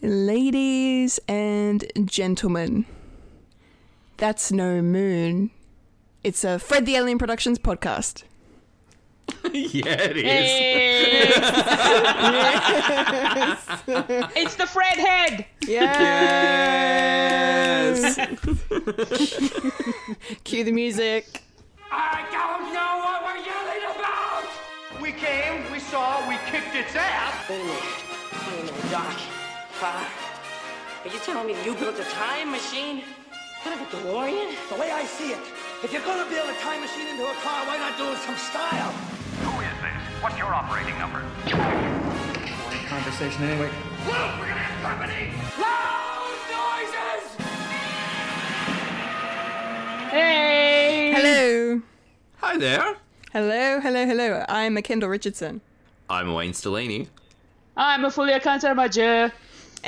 Ladies and gentlemen, that's no moon. It's a Fred the Alien Productions podcast. yeah, it is. Hey. it's the Fred head. Yes. Cue the music. I don't know what we're yelling about! We came, we saw, we kicked its ass! Wait a minute. Wait a minute, Doc. Uh, are you telling me you built a time machine? Kind of a DeLorean? The way I see it, if you're gonna build a time machine into a car, why not do it with some style? Who is this? What's your operating number? Conversation anyway. Look, we're gonna have company! Loud noises! Hey. Hello. Hi there. Hello, hello, hello. I'm Kendall Richardson. I'm Wayne Stellini. I'm a fully accounted major.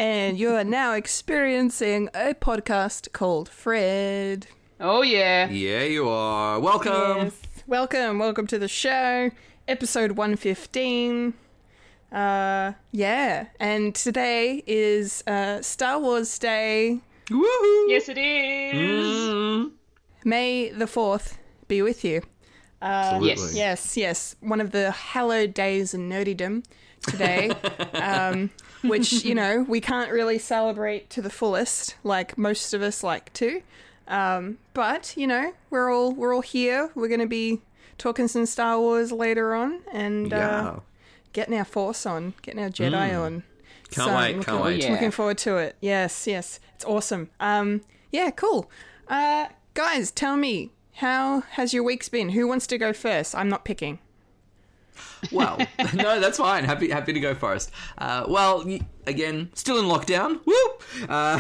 And you are now experiencing a podcast called Fred. Oh yeah. Yeah, you are. Welcome. Yes. Welcome, welcome to the show. Episode 115. Uh, yeah. And today is uh, Star Wars Day. Woohoo. Yes, it is. Mm. May the 4th be with you. Absolutely. Yes, yes. One of the hallowed days in nerdydom today, um, which, you know, we can't really celebrate to the fullest like most of us like to. Um, but, you know, we're all we're all here. We're going to be talking some Star Wars later on and Yeah. uh, getting our Force on, getting our Jedi on. Can't wait, I'm can't looking, wait. Yeah. Looking forward to it. Yes, yes. It's awesome. Um, yeah, cool. Uh, guys, tell me, how has your weeks been? Who wants to go first? I'm not picking. Well, no, that's fine. Happy, happy to go first. Uh, well, again, still in lockdown. Woo! Uh,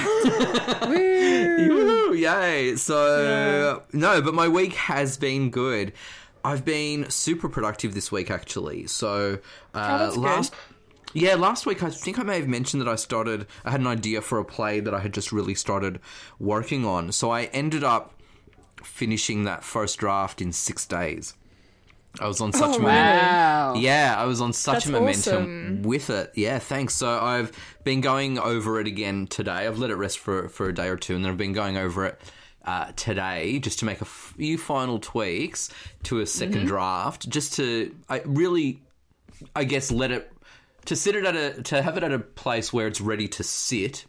woo! Yay! So no, but my week has been good. I've been super productive this week, actually. So uh, Oh, that's good. last. Yeah, last week I think I may have mentioned that I started. I had an idea for a play that I had just really started working on. So I ended up finishing that first draft in six days. I was on such Oh, a Wow. yeah, I was on such That's a momentum awesome. with it. Yeah, thanks. So I've been going over it again today. I've let it rest for for a day or two, and then I've been going over it uh, today just to make a few final tweaks to a 2nd Mm-hmm. draft, just to I really, I guess, let it to sit it at a to have it at a place where it's ready to sit,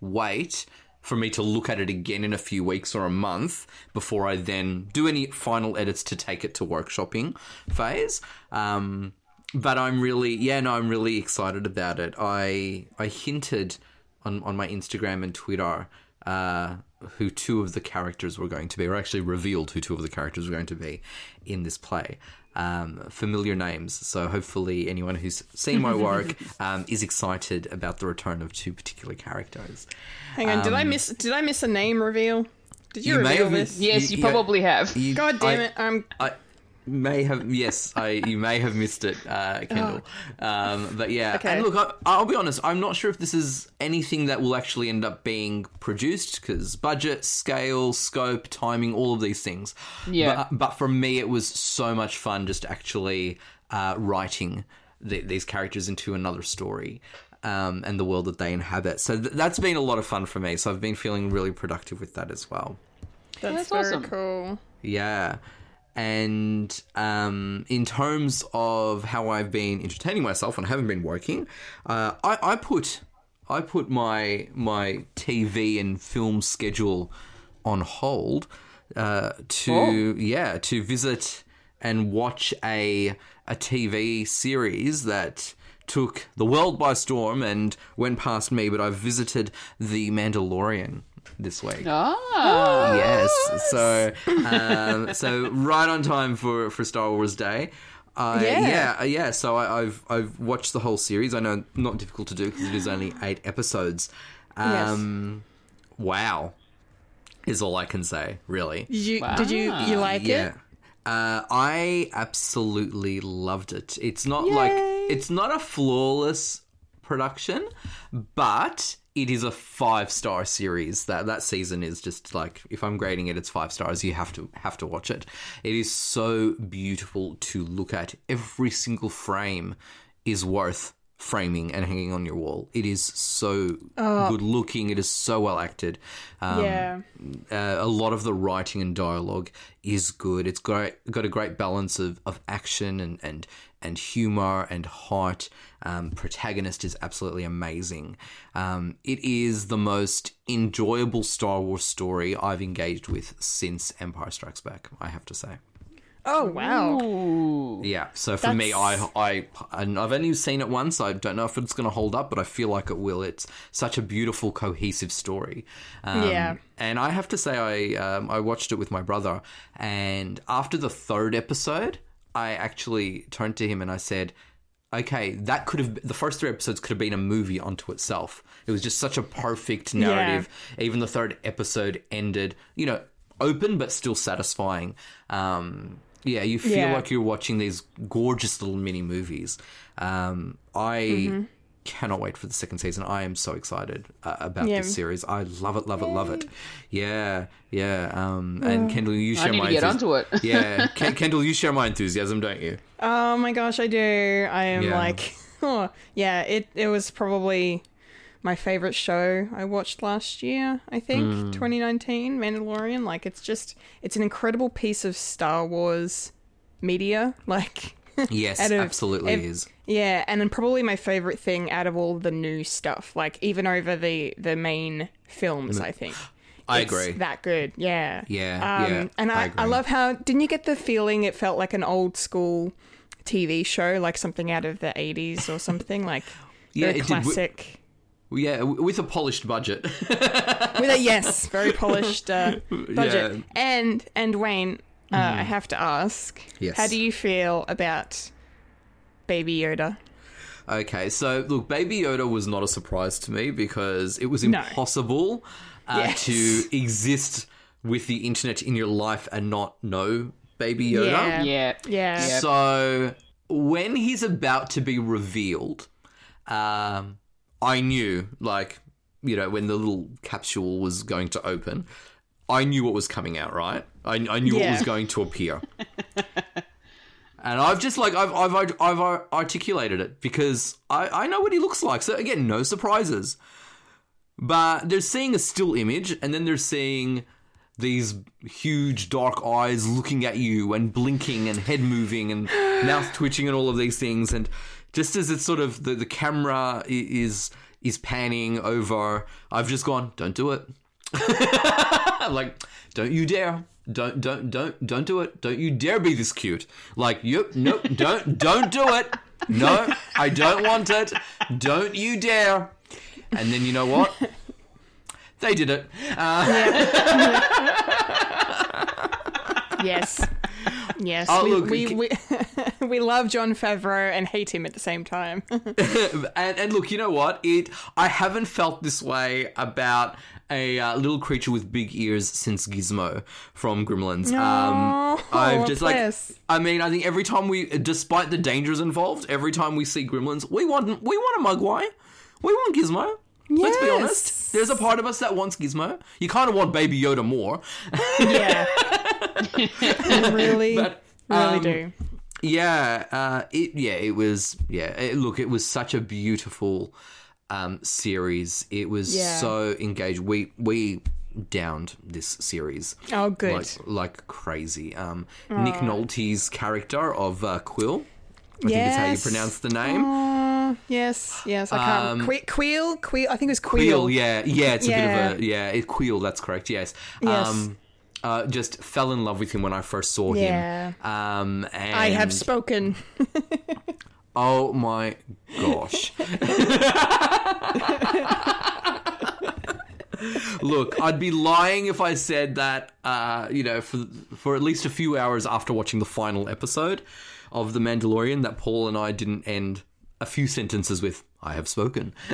wait for me to look at it again in a few weeks or a month before I then do any final edits to take it to workshopping phase. Um, but I'm really, yeah, no, I'm really excited about it. I I hinted on on my Instagram and Twitter uh, who two of the characters were going to be, or actually revealed who two of the characters were going to be in this play. Um, familiar names, so hopefully anyone who's seen my work um, is excited about the return of two particular characters. Hang on, did I miss did I miss a name reveal? Did you, Um, You may reveal have- this? Yes, you, You- probably have. You- God damn I- it! I'm I may have yes, I you may have missed it, uh, Kendall. Um, but yeah, Oh. Okay. and look, I, I'll be honest. I'm not sure if this is anything that will actually end up being produced because budget, scale, scope, timing, all of these things. Yeah. But, but for me, it was so much fun just actually uh, writing the, these characters into another story. Um, and the world that they inhabit. So th- that's been a lot of fun for me. So I've been feeling really productive with that as well. that's, that's very awesome. cool. Yeah. And um, in terms of how I've been entertaining myself and haven't been working, uh, I, I put I put my my TV and film schedule on hold uh, to yeah to visit and watch a a TV series that took the world by storm and went past me. But I've visited The Mandalorian this week. Ah. Yes. So, um, so right on time for, for Star Wars Day. I, Yeah. yeah, uh, yeah. So I, I've I've watched the whole series. I know not difficult to do because it is only eight episodes. Um, Wow, is all I can say. Really. Did you did you you like yeah. it? Uh, I absolutely loved it. It's not like it's not a flawless production, but it is a five star series. That that season is just like if I'm grading it, it's five stars. You have to have to watch it. It is so beautiful to look at. Every single frame is worth framing and hanging on your wall. It is so good looking. It is so well acted. Um, yeah. uh, a lot of the writing and dialogue is good. It's great, got a great balance of, of action and, and, and humor and heart. Um, protagonist is absolutely amazing. Um, it is the most enjoyable Star Wars story I've engaged with since Empire Strikes Back, I have to say. Oh wow. Ooh. Yeah, so for me, I I and I've only seen it once. I don't know if it's going to hold up, but I feel like it will. It's such a beautiful, cohesive story. Um, Yeah. and I have to say, I, um, I watched it with my brother, and after the third episode, I actually turned to him and I said, "Okay, that could have the first three episodes could have been a movie unto itself. It was just such a perfect narrative. Even the third episode ended, you know, open but still satisfying." Um, yeah, you feel Yeah. like you're watching these gorgeous little mini movies. Um, I Mm-hmm. Cannot wait for the second season. I am so excited uh, about Yeah. this series. I love it, love it, love it. Yeah, yeah. Um, and Kendall, you share need my to get enthus- onto it. yeah, Ken- Kendall, you share my enthusiasm, don't you? Oh my gosh, I do. I am Yeah. like, oh yeah. It it was probably my favorite show I watched last year. I think Hmm. 2019, Mandalorian. Like it's just it's an incredible piece of Star Wars media. Like Yes, of absolutely is. Yeah, and then probably my favorite thing out of all the new stuff, like even over the the main films, I think. I It's agree. That good, yeah. Yeah, um, yeah, And I I, I, love how didn't you get the feeling it felt like an old school TV show, like something out of the eighties or something, like Yeah, very it did. classic. Yeah, with a polished budget. With a yes, very polished uh, budget. Yeah. And and Wayne, uh, I have to ask, Yes. how do you feel about Baby Yoda? Okay, so look, Baby Yoda was not a surprise to me because it was No. impossible uh, Yes. to exist with the internet in your life and not know Baby Yoda. Yeah. Yeah. Yeah. So when he's about to be revealed, um, I knew, like, you know, when the little capsule was going to open, I knew what was coming out, right? I, I knew what was going to appear. and I've just like I've I've I've articulated it because I I know what he looks like. So again, no surprises. But they're seeing a still image, and then they're seeing these huge dark eyes looking at you and blinking and head moving and mouth twitching and all of these things. And just as it's sort of the, the camera is is panning over, I've just gone, don't do it. I'm like, don't you dare. Don't don't don't don't do it. Don't you dare be this cute. Like, yep, nope, don't don't do it. No, I don't want it. Don't you dare. And then you know what? They did it. Uh, Yes. Yes. Oh, we, look, we, c- we, we love Jon Favreau and hate him at the same time. and, and look, you know what? It I haven't felt this way about a uh, little creature with big ears since Gizmo from Gremlins. Um, Oh, I've just like, I mean, I think every time we, despite the dangers involved, every time we see Gremlins, we want we want a Mogwai, we want Gizmo. Yes. Let's be honest. There's a part of us that wants Gizmo. You kind of want Baby Yoda more. yeah. Really, But, really um, do. Yeah, uh, it yeah, it was yeah. It, look, it was such a beautiful um, series. It was Yeah. so engaged. We we downed this series Oh, good. like like crazy. Um, Nick Nolte's character of uh, Quill. I think is how you pronounce the name. Oh, yes, yes. I can't. Um, Que- Queel, Queel. I think it was Queel. Queel, yeah, yeah, it's a Yeah. bit of a yeah, it, Queel. That's correct. Yes. Yes. Um, uh, just fell in love with him when I first saw Yeah. him. Um, and I have spoken. Oh my gosh. Look, I'd be lying if I said that, uh, you know, for for at least a few hours after watching the final episode of The Mandalorian, that Paul and I didn't end a few sentences with "I have spoken."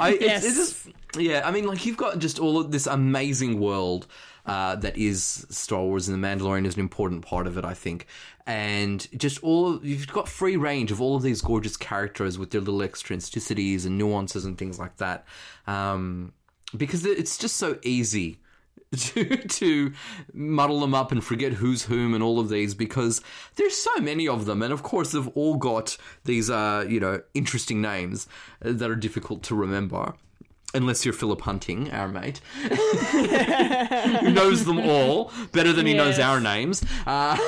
I, it's, Yes. it's just, yeah, I mean, like you've got just all of this amazing world uh, that is Star Wars, and the Mandalorian is an important part of it, I think. And just all you've got free range of all of these gorgeous characters with their little eccentricities and nuances and things like that. Um, because it's just so easy to to muddle them up and forget who's whom and all of these because there's so many of them and of course they've all got these uh you know interesting names that are difficult to remember unless you're Philip Hunting our mate who knows them all better than he knows our names uh,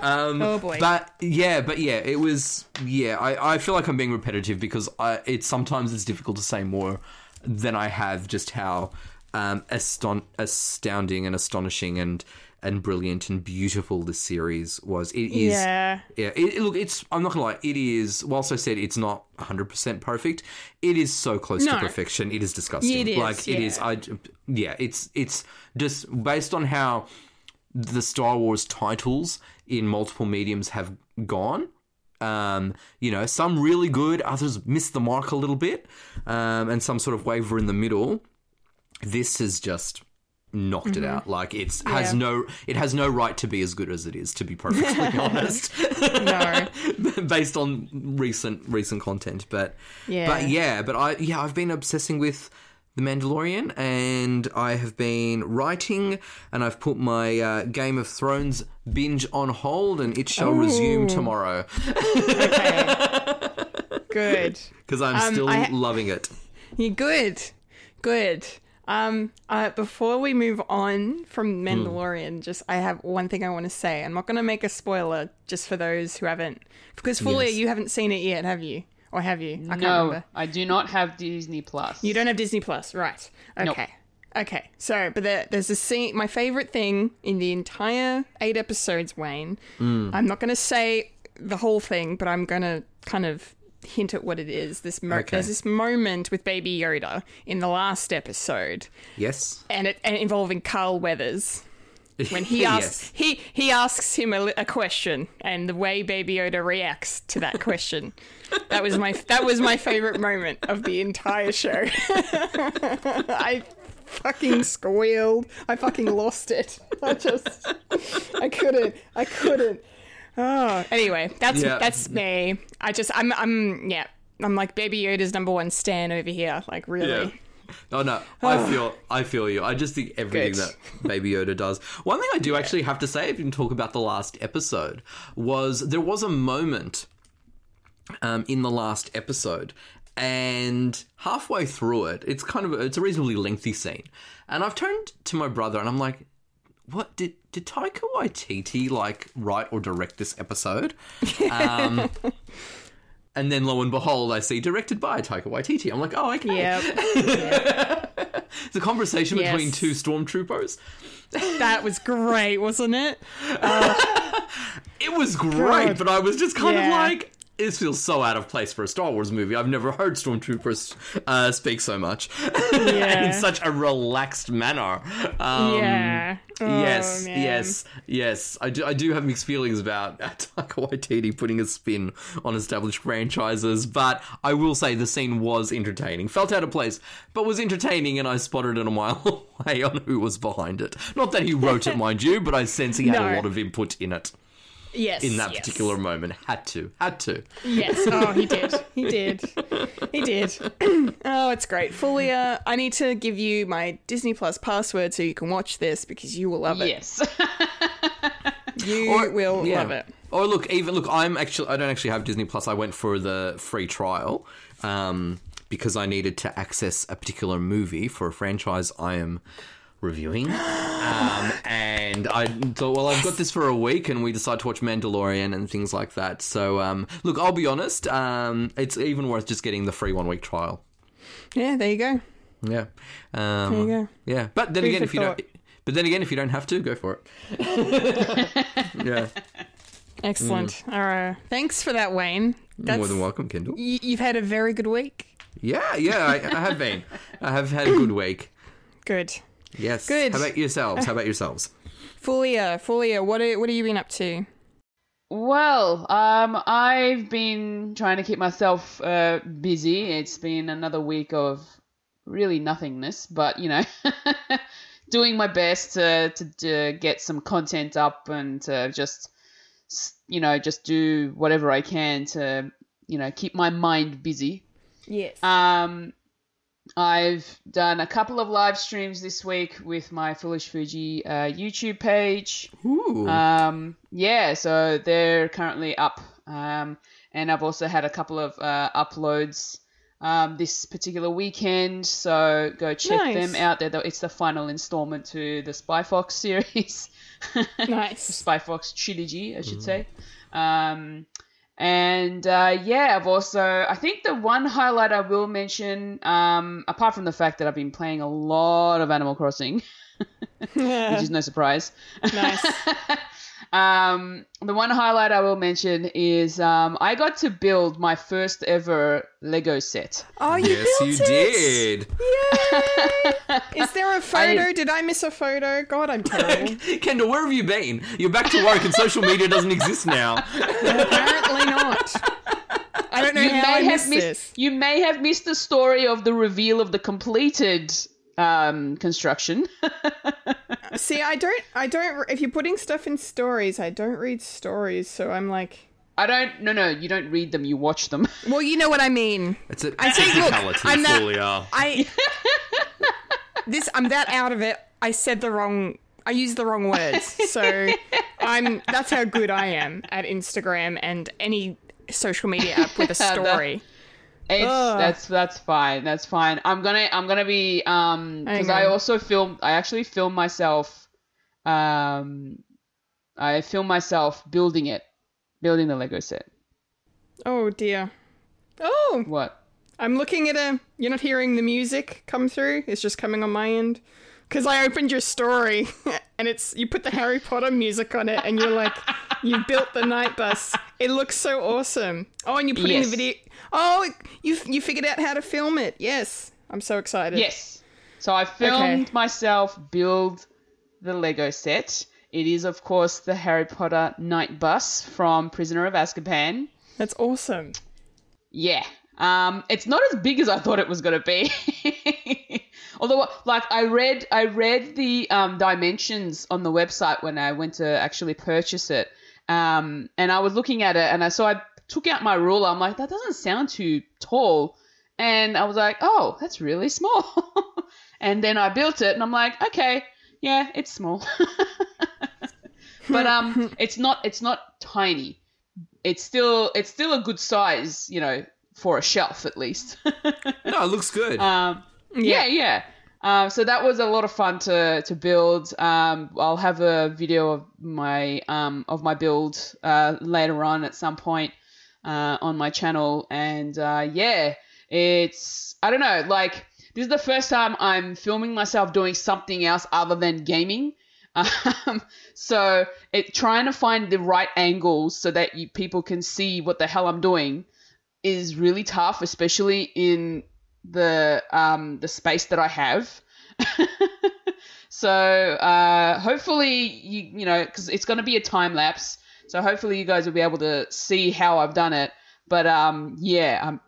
um, Oh, boy. But yeah, but yeah, it was yeah. I, I feel like I'm being repetitive because I, it's sometimes it's difficult to say more than I have just how um, aston- astounding and astonishing and and brilliant and beautiful this series was. It is Yeah. yeah. It, it- look, it's I'm not gonna lie. It is. Whilst I said it's not 100 percent perfect, it is so close to perfection. It is disgusting. It is, like it is. I yeah. It's it's just based on how the Star Wars titles in multiple mediums have gone. Um, you know, some really good, others miss the mark a little bit, um, and some sort of waver in the middle. This is just knocked it out. Like it's has Mm-hmm. No, it has no right to be as good as it is. To be perfectly honest, No. based on recent recent content. But Yeah. but yeah, but I yeah I've been obsessing with the Mandalorian, and I have been writing, and I've put my uh, Game of Thrones binge on hold, and it shall resume tomorrow okay. Good. because I'm Um, still I- loving it. You're good. Good. Um, uh, before we move on from Mandalorian, just I have one thing I want to say. I'm not going to make a spoiler just for those who haven't, because Fulia, Yes. you haven't seen it yet, have you? Or have you? I no, remember. I do not have Disney Plus. You don't have Disney Plus, right? Okay. Nope. Okay. So, but there, there's a scene. My favorite thing in the entire eight episodes, Wayne. I'm not going to say the whole thing, but I'm going to kind of hint at what it is. This mo- Okay. there's this moment with Baby Yoda in the last episode, Yes. and it and involving Carl Weathers. When he asks, yes. he he asks him a, a question, and the way Baby Yoda reacts to that question, that was my that was my favorite moment of the entire show. I fucking squealed. I fucking lost it. I just, I couldn't. I couldn't. Oh, anyway, that's Yeah. that's me. I just, I'm, I'm, yeah, I'm like Baby Yoda's number one stan over here. Like really. Oh no, I feel I feel you. I just think everything Good. that Baby Yoda does. One thing I do actually have to say, if you can talk about the last episode, was there was a moment um, in the last episode, and halfway through it, it's kind of it's a reasonably lengthy scene, and I've turned to my brother and I'm like, "What did did Taika Waititi like write or direct this episode?" Um, and then lo and behold, I see directed by Taika Waititi. I'm like, "Oh, okay." Yep. It's a conversation Yes. between two stormtroopers. that was great, wasn't it? It was great, God. but I was just kind of like, this feels so out of place for a Star Wars movie. I've never heard stormtroopers uh, speak so much Yeah. in such a relaxed manner. Um, yeah. Oh, yes, man. yes, yes. I do. I do have mixed feelings about Taika Waititi putting a spin on established franchises, but I will say the scene was entertaining. Felt out of place, but was entertaining, and I spotted it a mile away on who was behind it. Not that he wrote it, mind you, but I sense he had No. a lot of input in it Yes. in that yes. particular moment. Had to, had to. Yes. Oh, he did. He did. He did. oh, it's great. Fulia, I need to give you my Disney Plus password so you can watch this because you will love it. Yes. You will yeah. love it. Or look, even look, I'm actually I don't actually have Disney Plus. I went for the free trial um, because I needed to access a particular movie for a franchise I am reviewing. Um, and I thought, well, I've got this for a week, and we decide to watch Mandalorian and things like that. So, um, look, I'll be honest, um, it's even worth just getting the free one week trial. Yeah, there you go. Yeah, um, There you go. yeah. But then Food again, if you thought. don't, but then again, if you don't have to, go for it. yeah, Excellent. All right. Thanks for that, Wayne. That's, more than welcome, Kendall. y- you've had a very good week. Yeah, yeah, I, I have been. I have had a good week. Good. Yes. Good. How about yourselves? How about yourselves? Fulia, Fulia, what are, what have you been up to? Well, um, I've been trying to keep myself uh, busy. It's been another week of really nothingness, but you know, doing my best to, to to get some content up and to just you know just do whatever I can to you know keep my mind busy. Yes. Um, I've done a couple of live streams this week with my Foolish Fuji uh, YouTube page. Ooh. Um, yeah, so they're currently up. Um, and I've also had a couple of uh, uploads um, this particular weekend. So go check Nice. them out. They're the, it's the final installment to the Spy Fox series. Nice. Spy Fox trilogy, I should say. Um, and uh, yeah, I've also, I think the one highlight I will mention, um, apart from the fact that I've been playing a lot of Animal Crossing, which is no surprise. nice. Um, the one highlight I will mention is um, I got to build my first ever Lego set. Oh, you yes, built you it. did. Yay! Is there a photo? Did I miss a photo? God, I'm terrible. Kendall, where have you been? You're back to work and social media doesn't exist now. Apparently not. I don't know You how I may have missed missed. this. You may have missed the story of the reveal of the completed um, construction. See, I don't. I don't. If you're putting stuff in stories, I don't read stories, so I'm like. I don't. No, no, you don't read them. You watch them. Well, you know what I mean. It's a I think, look, technicality, I'm not- Fulia. I this I'm that out of it. I said the wrong. I used the wrong words. So I'm. That's how good I am at Instagram and any social media app with a story. It's, Ugh. that's that's fine. That's fine. I'm gonna I'm gonna be um because I also filmed. I actually filmed myself. Um, I filmed myself building it, building the Lego set. Oh dear. Oh, What? I'm looking at a. You're not hearing the music come through. It's just coming on my end. Because I opened your story and it's you put the Harry Potter music on it and you're like you built the night bus. It looks so awesome. Oh, and you put Yes. the video. Oh, you you figured out how to film it. Yes, I'm so excited. Yes. So I filmed Okay. myself build the Lego set. It is, of course, the Harry Potter night bus from Prisoner of Azkaban. that's awesome. Yeah. Um, it's not as big as I thought it was going to be. Although, like, I read, I read the um, dimensions on the website when I went to actually purchase it, um, and I was looking at it, and I so I took out my ruler. I'm like, that doesn't sound too tall, and I was like, oh, that's really small. and then I built it, and I'm like, okay, yeah, it's small, but um, it's not, it's not tiny it's still it's still a good size, you know, for a shelf at least. No, it looks good. um, yeah, yeah. Um, so that was a lot of fun to to build. Um, I'll have a video of my um, of my build uh, later on at some point uh, on my channel, and uh, yeah, it's I don't know, like this is the first time I'm filming myself doing something else other than gaming. Um, so it trying to find the right angles so that you, people can see what the hell I'm doing is really tough, especially in the um, the space that I have. so uh, hopefully you you know because it's going to be a time lapse. So hopefully you guys will be able to see how I've done it. But um, yeah, I'm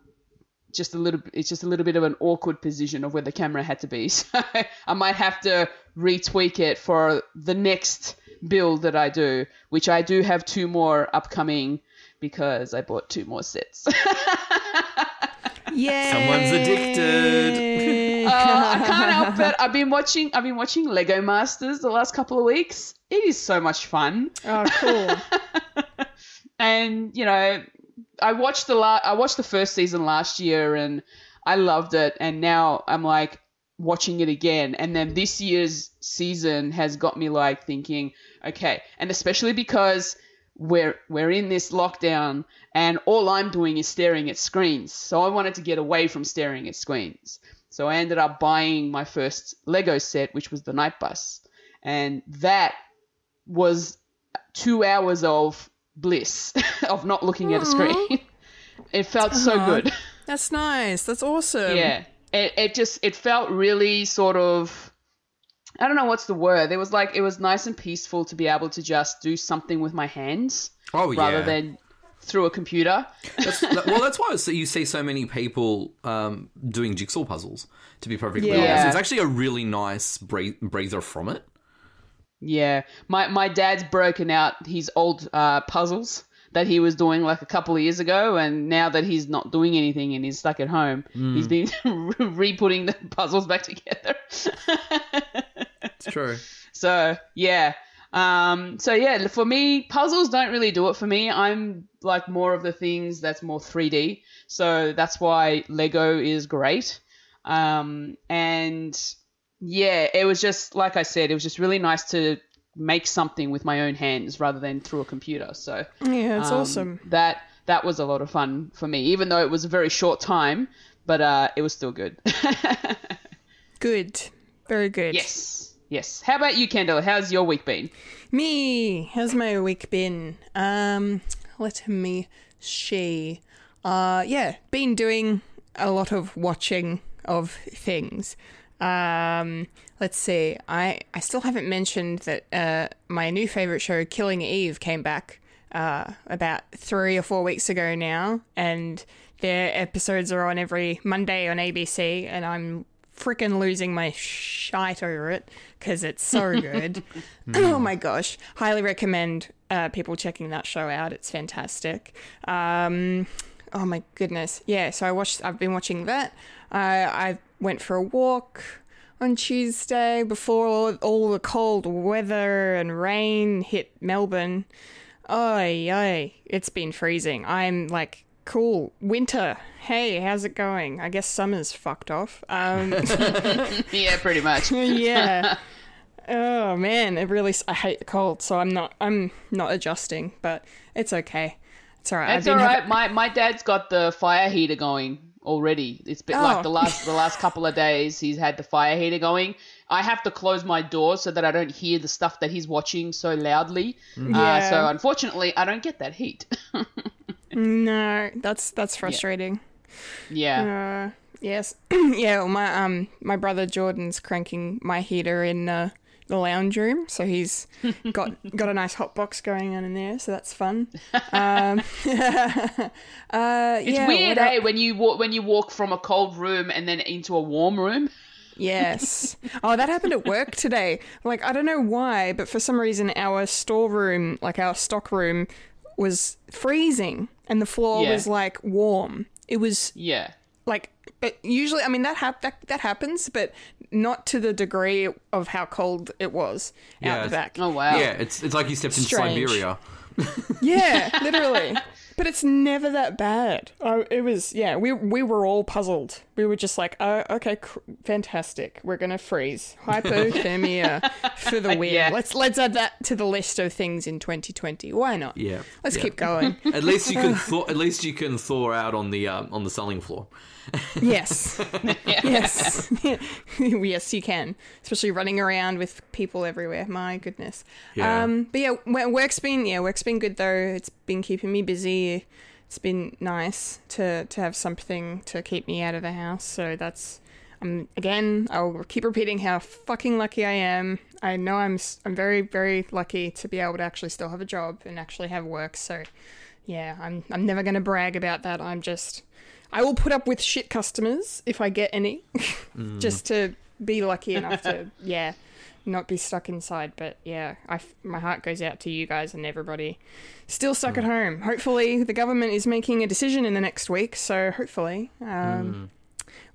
just a little. It's just a little bit of an awkward position of where the camera had to be. So I might have to retweak it for the next build that I do, which I do have two more upcoming because I bought two more sets. Yeah. Someone's addicted. Uh, I can't help it. I've been watching. I've been watching Lego Masters the last couple of weeks. It is so much fun, oh, cool. and you know, I watched the la- I watched the first season last year, and I loved it. And now I'm like watching it again, and then this year's season has got me like thinking, okay, and especially because we're we're in this lockdown and all I'm doing is staring at screens. So I wanted to get away from staring at screens. So I ended up buying my first Lego set, which was the Night Bus. And that was two hours of bliss of not looking at a screen. it felt so uh-huh. good. That's nice. That's awesome. Yeah. It, it just, it felt really sort of, I don't know what's the word. It was like, it was nice and peaceful to be able to just do something with my hands oh yeah. rather than through a computer. That's, that- well, that's why you see so many people um, doing jigsaw puzzles. To be perfectly Yeah. honest, it's actually a really nice breath- breather from it. Yeah, my my dad's broken out his old uh, puzzles that he was doing like a couple of years ago, and now that he's not doing anything and he's stuck at home, he's been re-putting the puzzles back together. It's true. So yeah. Um, so yeah, for me, puzzles don't really do it for me. I'm like more of the things that's more 3D. So that's why Lego is great. Um, and yeah, it was just like I said, it was just really nice to make something with my own hands rather than through a computer. So Yeah, it's um, awesome. That that was a lot of fun for me, even though it was a very short time, but uh, it was still good. Good. Very good. yes, yes. How about you, Kendall? How's your week been? Me, how's my week been? Um, let me see. Uh, yeah, been doing a lot of watching of things. Um, let's see. I I still haven't mentioned that uh, my new favorite show, Killing Eve, came back uh, about three or four weeks ago now, and their episodes are on every Monday on ABC, and I'm freaking losing my shite over it because it's so good. oh my gosh. Highly recommend uh, people checking that show out. It's fantastic. Um, oh my goodness. Yeah, so I watched, I've been watching that. Uh, I went for a walk on Tuesday before all, all the cold weather and rain hit Melbourne. Oy, oy, it's been freezing. I'm like, cool, winter. Hey, how's it going? I guess summer's fucked off. Um, Yeah, pretty much. yeah. Oh man, it really. I hate the cold, so I'm not. I'm not adjusting, but it's okay. It's all right. It's all right. My my dad's got the fire heater going already. It's been Oh. like the last the last couple of days he's had the fire heater going. I have to close my door so that I don't hear the stuff that he's watching so loudly. Uh, Yeah. so unfortunately, I don't get that heat. no, that's that's frustrating. yeah. Uh, yes, yeah. Well, my um, my brother Jordan's cranking my heater in uh, the lounge room, so he's got got a nice hot box going on in there, so that's fun. Um, uh, It's yeah, weird, eh? When you walk when you walk from a cold room and then into a warm room. Yes. Oh, that happened at work today. Like, I don't know why, but for some reason, our storeroom, like our stock room, was freezing and the floor Yeah. was like warm. It was Yeah. like, but usually, I mean, that, hap- that that happens, but not to the degree of how cold it was Yeah, out the back. Oh wow. Yeah, it's it's like you stepped in Strange. Siberia. Yeah, literally. But it's never that bad. Oh, it was. Yeah, we we were all puzzled. We were just like, oh, okay, cr- fantastic. We're gonna freeze. Hypothermia for the win. Yeah. Let's let's add that to the list of things in 2020. Why not? Yeah, Let's yeah. keep going. At least you can thaw, at least you can thaw out on the um, on the selling floor. yes. Yes. yes, you can. Especially running around with people everywhere. My goodness. Yeah. Um, but yeah, work's been yeah, work's been good though. It's been keeping me busy. It's been nice to to have something to keep me out of the house. So that's um again, I'll keep repeating how fucking lucky I am. I know I'm I'm very very lucky to be able to actually still have a job and actually have work. So yeah, I'm I'm never going to brag about that. I'm just I will put up with shit customers if I get any, just to be lucky enough to yeah, not be stuck inside. But yeah, I f- my heart goes out to you guys and everybody still stuck at home. Hopefully, the government is making a decision in the next week, so hopefully. Um,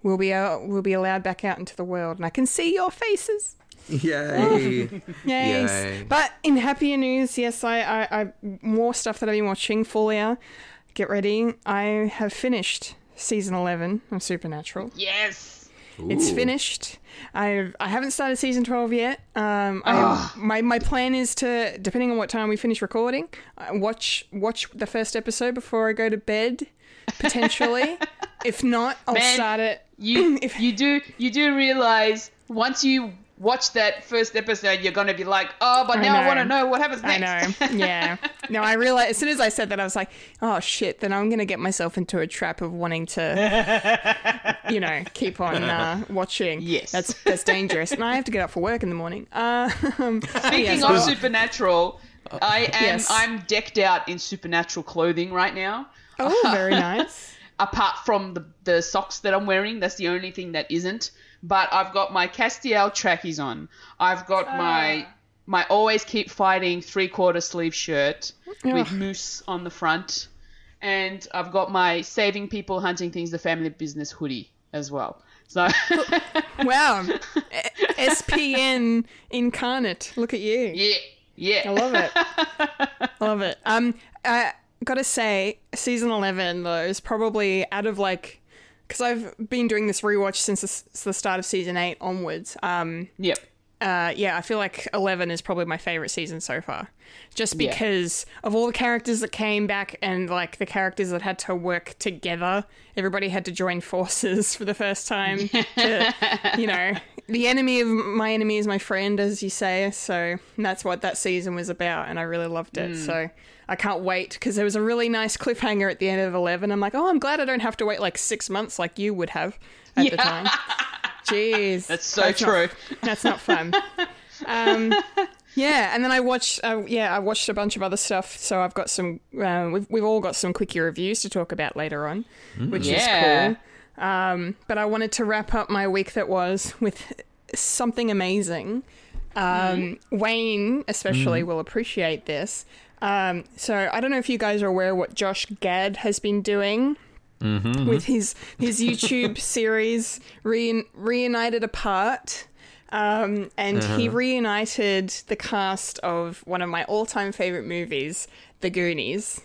We'll be out, we'll be allowed back out into the world, and I can see your faces. Yay! Yes. Yay. But in happier news, yes, I, I, I more stuff that I've been watching. Fallout. Get ready. I have finished season eleven of Supernatural. Yes. It's finished. I I haven't started season twelve yet. Um, I, my my plan is to, depending on what time we finish recording, uh, watch watch the first episode before I go to bed, potentially. if not, I'll Man, start it. You If- you do you do realize once you watch that first episode, you're gonna be like, oh, but now I, know. want to know what happens I next. know. Yeah. No, I realized as soon as I said that, I was like, oh shit, then I'm going to get myself into a trap of wanting to, you know, keep on uh, watching. Yes. That's that's dangerous. And I have to get up for work in the morning. Uh, Speaking yeah, of so- Supernatural, I am Yes. I'm decked out in Supernatural clothing right now. oh, very nice. Apart from the the socks that I'm wearing, that's the only thing that isn't. But I've got my Castiel trackies on. I've got my my always keep fighting three quarter sleeve shirt with moose on the front, and I've got my saving people, hunting things, the family business hoodie as well. So Wow. SPN incarnate. Look at you. yeah, yeah. I love it. I love it. Um, I gotta say, season eleven though is probably out of like, because I've been doing this rewatch since the, the start of season eight onwards. Um, Yep. uh, yeah, I feel like 11 is probably my favorite season so far. Just Yeah. because of all the characters that came back and like the characters that had to work together. Everybody had to join forces for the first time. to, you know, the enemy of my enemy is my friend, as you say. So that's what that season was about. And I really loved it. So I can't wait because there was a really nice cliffhanger at the end of 11. I'm like, oh, I'm glad I don't have to wait like six months like you would have at the time. Jeez. That's so not- true. that's not fun. um, yeah, and then I watched. Uh, yeah, I watched a bunch of other stuff. So I've got some. Uh, we've we've all got some quickie reviews to talk about later on, which Yeah. is cool. Um, but I wanted to wrap up my week that was with something amazing. Um, Wayne especially will appreciate this. Um, so I don't know if you guys are aware what Josh Gad has been doing with his his YouTube series Reun- Reunited Apart. Um, and he reunited the cast of one of my all-time favorite movies, The Goonies.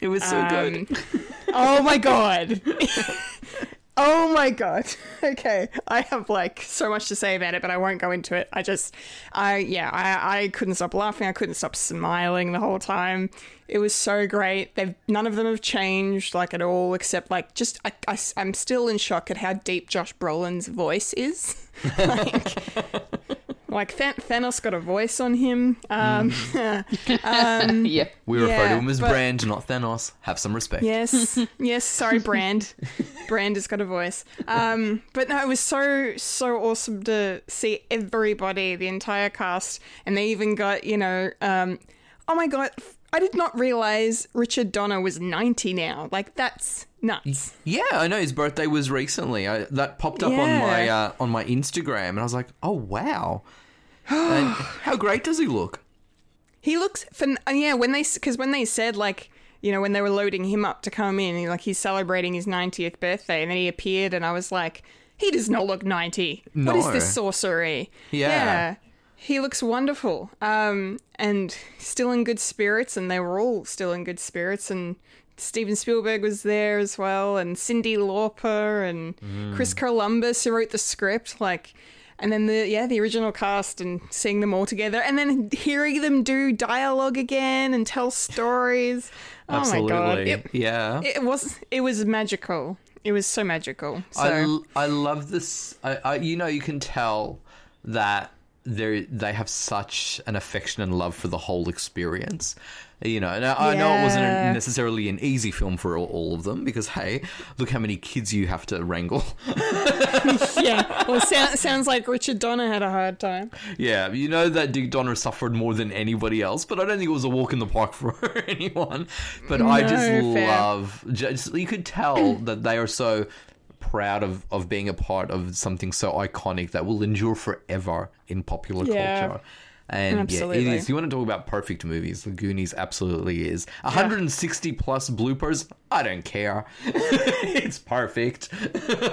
It was so good. Um, oh my god. oh my god. Okay. I have like so much to say about it, but I won't go into it. I just I yeah, I I couldn't stop laughing. I couldn't stop smiling the whole time. It was so great. They've none of them have changed like at all except like just I, I am still in shock at how deep Josh Brolin's voice is. like like Than- Thanos got a voice on him. Um yeah. We refer Yeah, to him as but- Brand, not Thanos. Have some respect. Yes, yes. Sorry, Brand. Brand has got a voice. Um, but no, it was so so awesome to see everybody, the entire cast, and they even got you know, um, oh my god, I did not realize Richard Donner was ninety now. Like that's nuts. Yeah, I know his birthday was recently. I, that popped up on my uh, on my Instagram, and I was like, "Oh wow!" and how great does he look? He looks fun. uh, Yeah, when they because when they said like you know when they were loading him up to come in, like he's celebrating his ninetieth birthday, and then he appeared, and I was like, he does not look ninety. What is this sorcery? Yeah. He looks wonderful, um, and still in good spirits, and they were all still in good spirits, and Steven Spielberg was there as well, and Cyndi Lauper, and Chris Columbus who wrote the script, like, and then the yeah the original cast, and seeing them all together, and then hearing them do dialogue again and tell stories. Absolutely, Oh my god, it, yeah. it was it was magical. It was so magical. So I love this. I, I, you know, you can tell that they they have such an affection and love for the whole experience. You know, and I, I know it wasn't necessarily an easy film for all, all of them because hey, look how many kids you have to wrangle. yeah, well, sound, sounds like Richard Donner had a hard time. yeah, you know that Dick Donner suffered more than anybody else, but I don't think it was a walk in the park for anyone. But I just fair. love, just you could tell that they are so proud of, of being a part of something so iconic that will endure forever in popular Yeah. culture. And yeah, it is. You want to talk about perfect movies? The Goonies absolutely is. 160 plus bloopers. I don't care. it's perfect.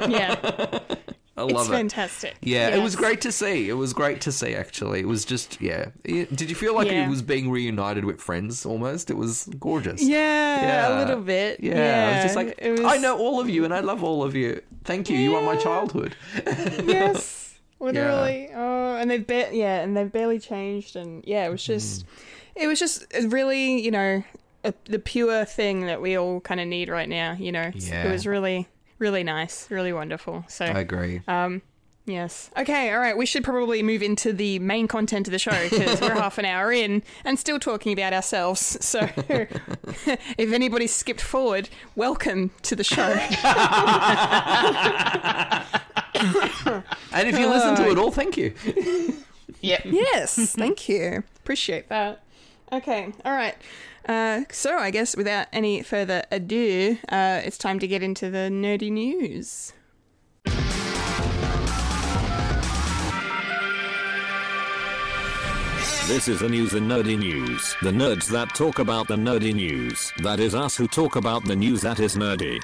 Yeah, I it's love it. fantastic. Yeah, it was great to see. It was great to see. Actually, it was just yeah. It- Did you feel like Yeah. it was being reunited with friends? Almost, it was gorgeous. Yeah, Yeah. a little bit. Yeah, Yeah, I was just like, was, I know all of you, and I love all of you. Thank you. You are my childhood. Yes, literally. Oh, and they've ba- yeah, and they've barely changed, and yeah, it was just, Mm. it was just really, you know, a, the pure thing that we all kind of need right now. You know, it was really, really nice, really wonderful. So, I agree. Um, yes. Okay, all right. We should probably move into the main content of the show because we're half an hour in and still talking about ourselves. So if anybody skipped forward, welcome to the show. and if you listen to it all, thank you. Yep. yes, thank you. Appreciate that. Okay, all right. Uh, so I guess without any further ado, uh, it's time to get into the nerdy news. This is the news and nerdy news. The nerds that talk about the nerdy news. That is us who talk about the news that is nerdy.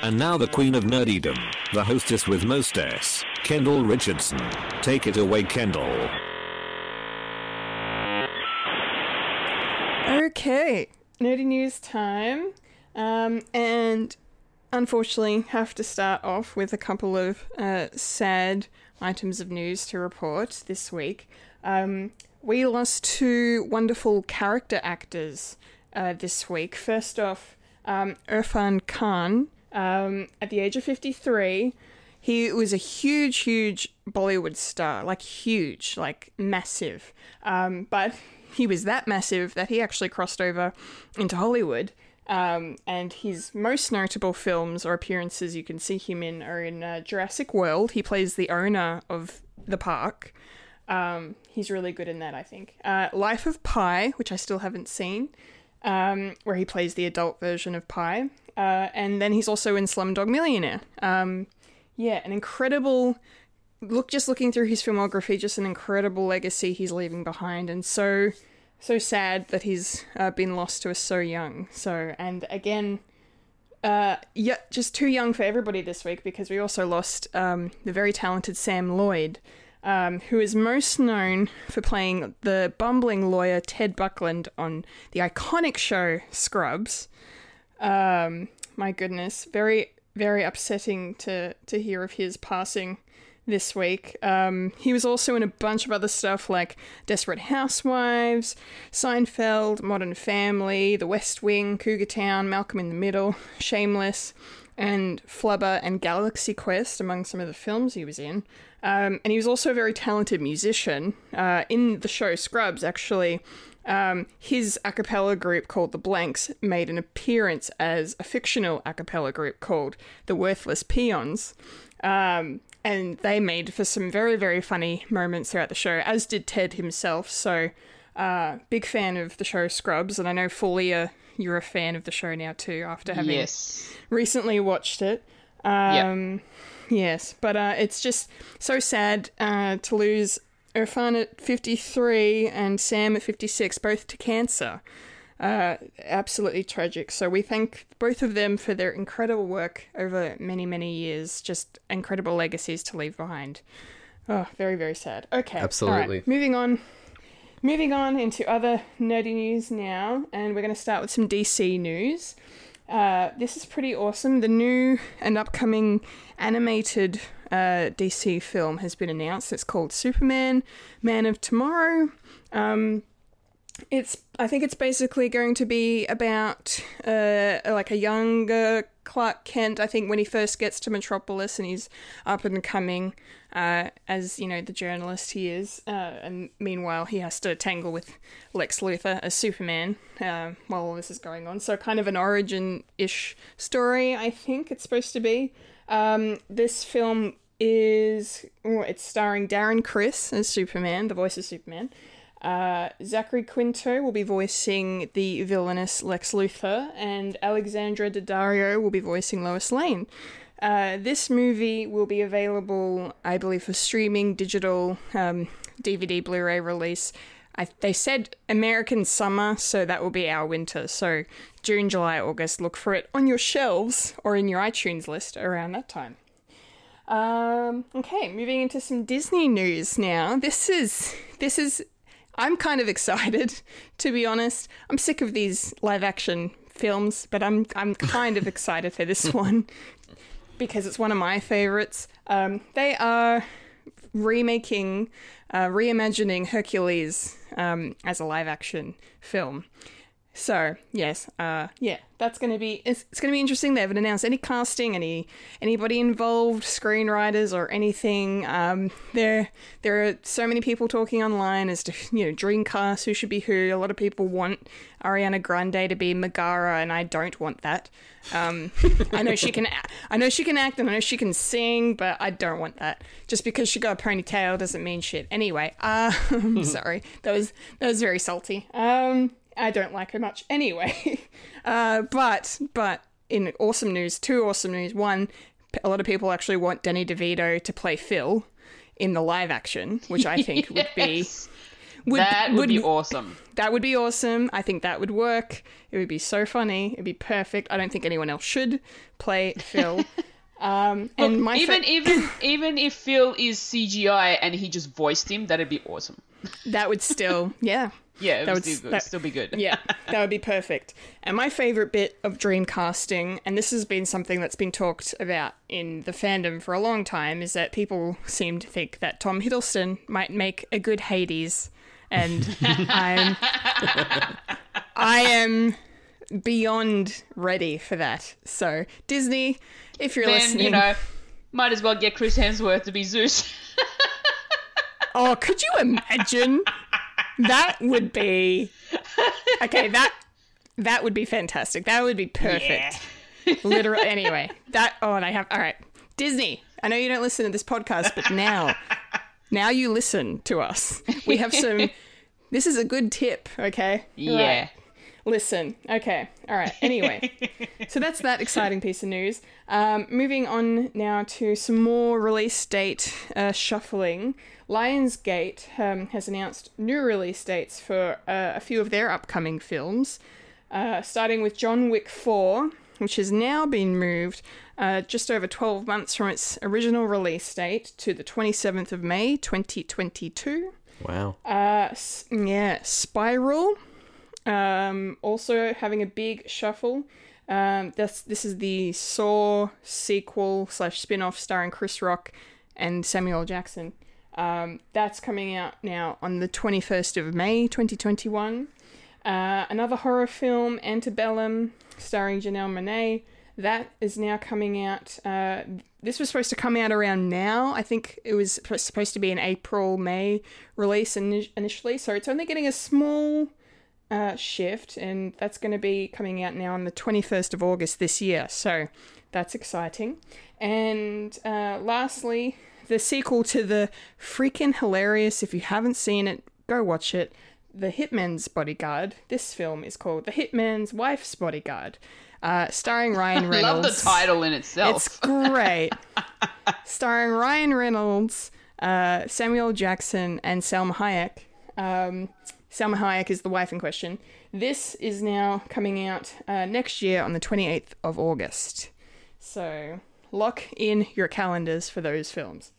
And now the queen of nerdydom, the hostess with most S, Kendall Richardson. Take it away, Kendall. Okay, nerdy news time. Um, and unfortunately, have to start off with a couple of uh, sad items of news to report this week. Um, we lost two wonderful character actors uh, this week. First off, um, Irrfan Khan, um, at the age of 53, he was a huge, huge Bollywood star, like huge, like massive. Um, but he was that massive that he actually crossed over into Hollywood. Um, and his most notable films or appearances you can see him in are in uh, Jurassic World. He plays the owner of the park. Um, he's really good in that, I think. Uh, Life of Pi, which I still haven't seen, um, where he plays the adult version of Pi. Uh, and then he's also in Slumdog Millionaire. Um, yeah, an incredible look. Just looking through his filmography, just an incredible legacy he's leaving behind, and so so sad that he's uh, been lost to us so young. So, and again, uh, yeah, just too young for everybody this week because we also lost um, the very talented Sam Lloyd, um, who is most known for playing the bumbling lawyer Ted Buckland on the iconic show Scrubs. Um, my goodness, very very upsetting to to hear of his passing this week. Um, he was also in a bunch of other stuff like Desperate Housewives, Seinfeld, Modern Family, The West Wing, Cougar Town, Malcolm in the Middle, Shameless, and Flubber and Galaxy Quest, among some of the films he was in. Um, and he was also a very talented musician. Uh, in the show Scrubs, actually, um, his a cappella group called The Blanks made an appearance as a fictional a cappella group called The Worthless Peons. Um, and they made for some very, very funny moments throughout the show, as did Ted himself. So, uh, big fan of the show Scrubs, and I know Fulia, you're a fan of the show now too, after having Yes. recently watched it. Um, Yes, but uh, it's just so sad uh, to lose Irrfan at 53 and Sam at 56, both to cancer. Uh, absolutely tragic. So we thank both of them for their incredible work over many, many years. Just incredible legacies to leave behind. Oh, very, very sad. Okay. all right, Absolutely. Moving on. Moving on into other nerdy news now, and we're going to start with some DC news. Uh, this is pretty awesome. The new and upcoming animated uh, DC film has been announced. It's called Superman, Man of Tomorrow. Um, it's I think it's basically going to be about uh, like a younger Clark Kent. I think when he first gets to Metropolis and he's up and coming, uh, as you know the journalist he is, uh, and meanwhile he has to tangle with Lex Luthor as Superman uh, while all this is going on. So kind of an origin-ish story. I think it's supposed to be. Um, this film is oh, it's starring Darren Criss as Superman, the voice of Superman. Uh, Zachary Quinto will be voicing the villainous Lex Luthor, and Alexandra Daddario will be voicing Lois Lane. Uh, this movie will be available, I believe, for streaming, digital, um, DVD, Blu-ray release. I, they said American summer, so that will be our winter. So June, July, August. Look for it on your shelves or in your iTunes list around that time. Um, okay, moving into some Disney news now. This is this is I'm kind of excited, to be honest. I'm sick of these live action films, but I'm I'm kind of excited for this one because it's one of my favorites. Um, they are remaking, uh, reimagining Hercules um, as a live action film. So yes, uh, yeah, that's going to be it's, it's going to be interesting. They haven't announced any casting, any anybody involved, screenwriters or anything. Um, there there are so many people talking online as to you know Dreamcast who should be who. A lot of people want Ariana Grande to be Megara, and I don't want that. Um, I know she can I know she can act and I know she can sing, but I don't want that. Just because she got a ponytail doesn't mean shit. Anyway, uh, I'm sorry. That was that was very salty. Um. I don't like her much anyway. Uh, but but in awesome news, two awesome news. One, a lot of people actually want Danny DeVito to play Phil in the live action, which I think would be would that would, be awesome. That would be awesome. I think that would work. It would be so funny. It'd be perfect. I don't think anyone else should play Phil. um, and my even fa- even even if Phil is CGI and he just voiced him, that'd be awesome. That would still, yeah, Yeah, it That would would still, that- still be good. yeah, that would be perfect. And my favorite bit of dream casting, and this has been something that's been talked about in the fandom for a long time, is that people seem to think that Tom Hiddleston might make a good Hades, and I'm I am beyond ready for that. So Disney, if you're then listening, you know, might as well get Chris Hemsworth to be Zeus. oh, could you imagine? that would be okay. That that would be fantastic. That would be perfect. Literally. Anyway, that. Oh, and I have. All right, Disney. I know you don't listen to this podcast, but now, now you listen to us. We have some. This is a good tip. Okay. yeah. Right. Listen. Okay. All right. Anyway, so that's that exciting piece of news. Um, moving on now to some more release date uh, shuffling. Lionsgate um, has announced new release dates for uh, a few of their upcoming films, uh, starting with John Wick 4, which has now been moved uh, just over 12 months from its original release date to the 27th of May 2022. Wow. Uh, yeah, Spiral. Um, also having a big shuffle. Um, this this is the Saw sequel slash spin off starring Chris Rock and Samuel Jackson. Um, that's coming out now on the 21st of May 2021. Uh, another horror film, Antebellum, starring Janelle Monae. That is now coming out. Uh, this was supposed to come out around now. I think it was supposed to be an April, May release ini- initially. So it's only getting a small uh, shift, and that's going to be coming out now on the 21st of August this year. So that's exciting. And uh, lastly, the sequel to the freaking hilarious, if you haven't seen it, go watch it. The Hitman's Bodyguard. This film is called The Hitman's Wife's Bodyguard, uh, starring Ryan I Reynolds. love the title in itself. It's great. Starring Ryan Reynolds, uh, Samuel Jackson, and Salma Hayek. Um, Salma Hayek is the wife in question. This is now coming out uh, next year on the 28th of August. So lock in your calendars for those films.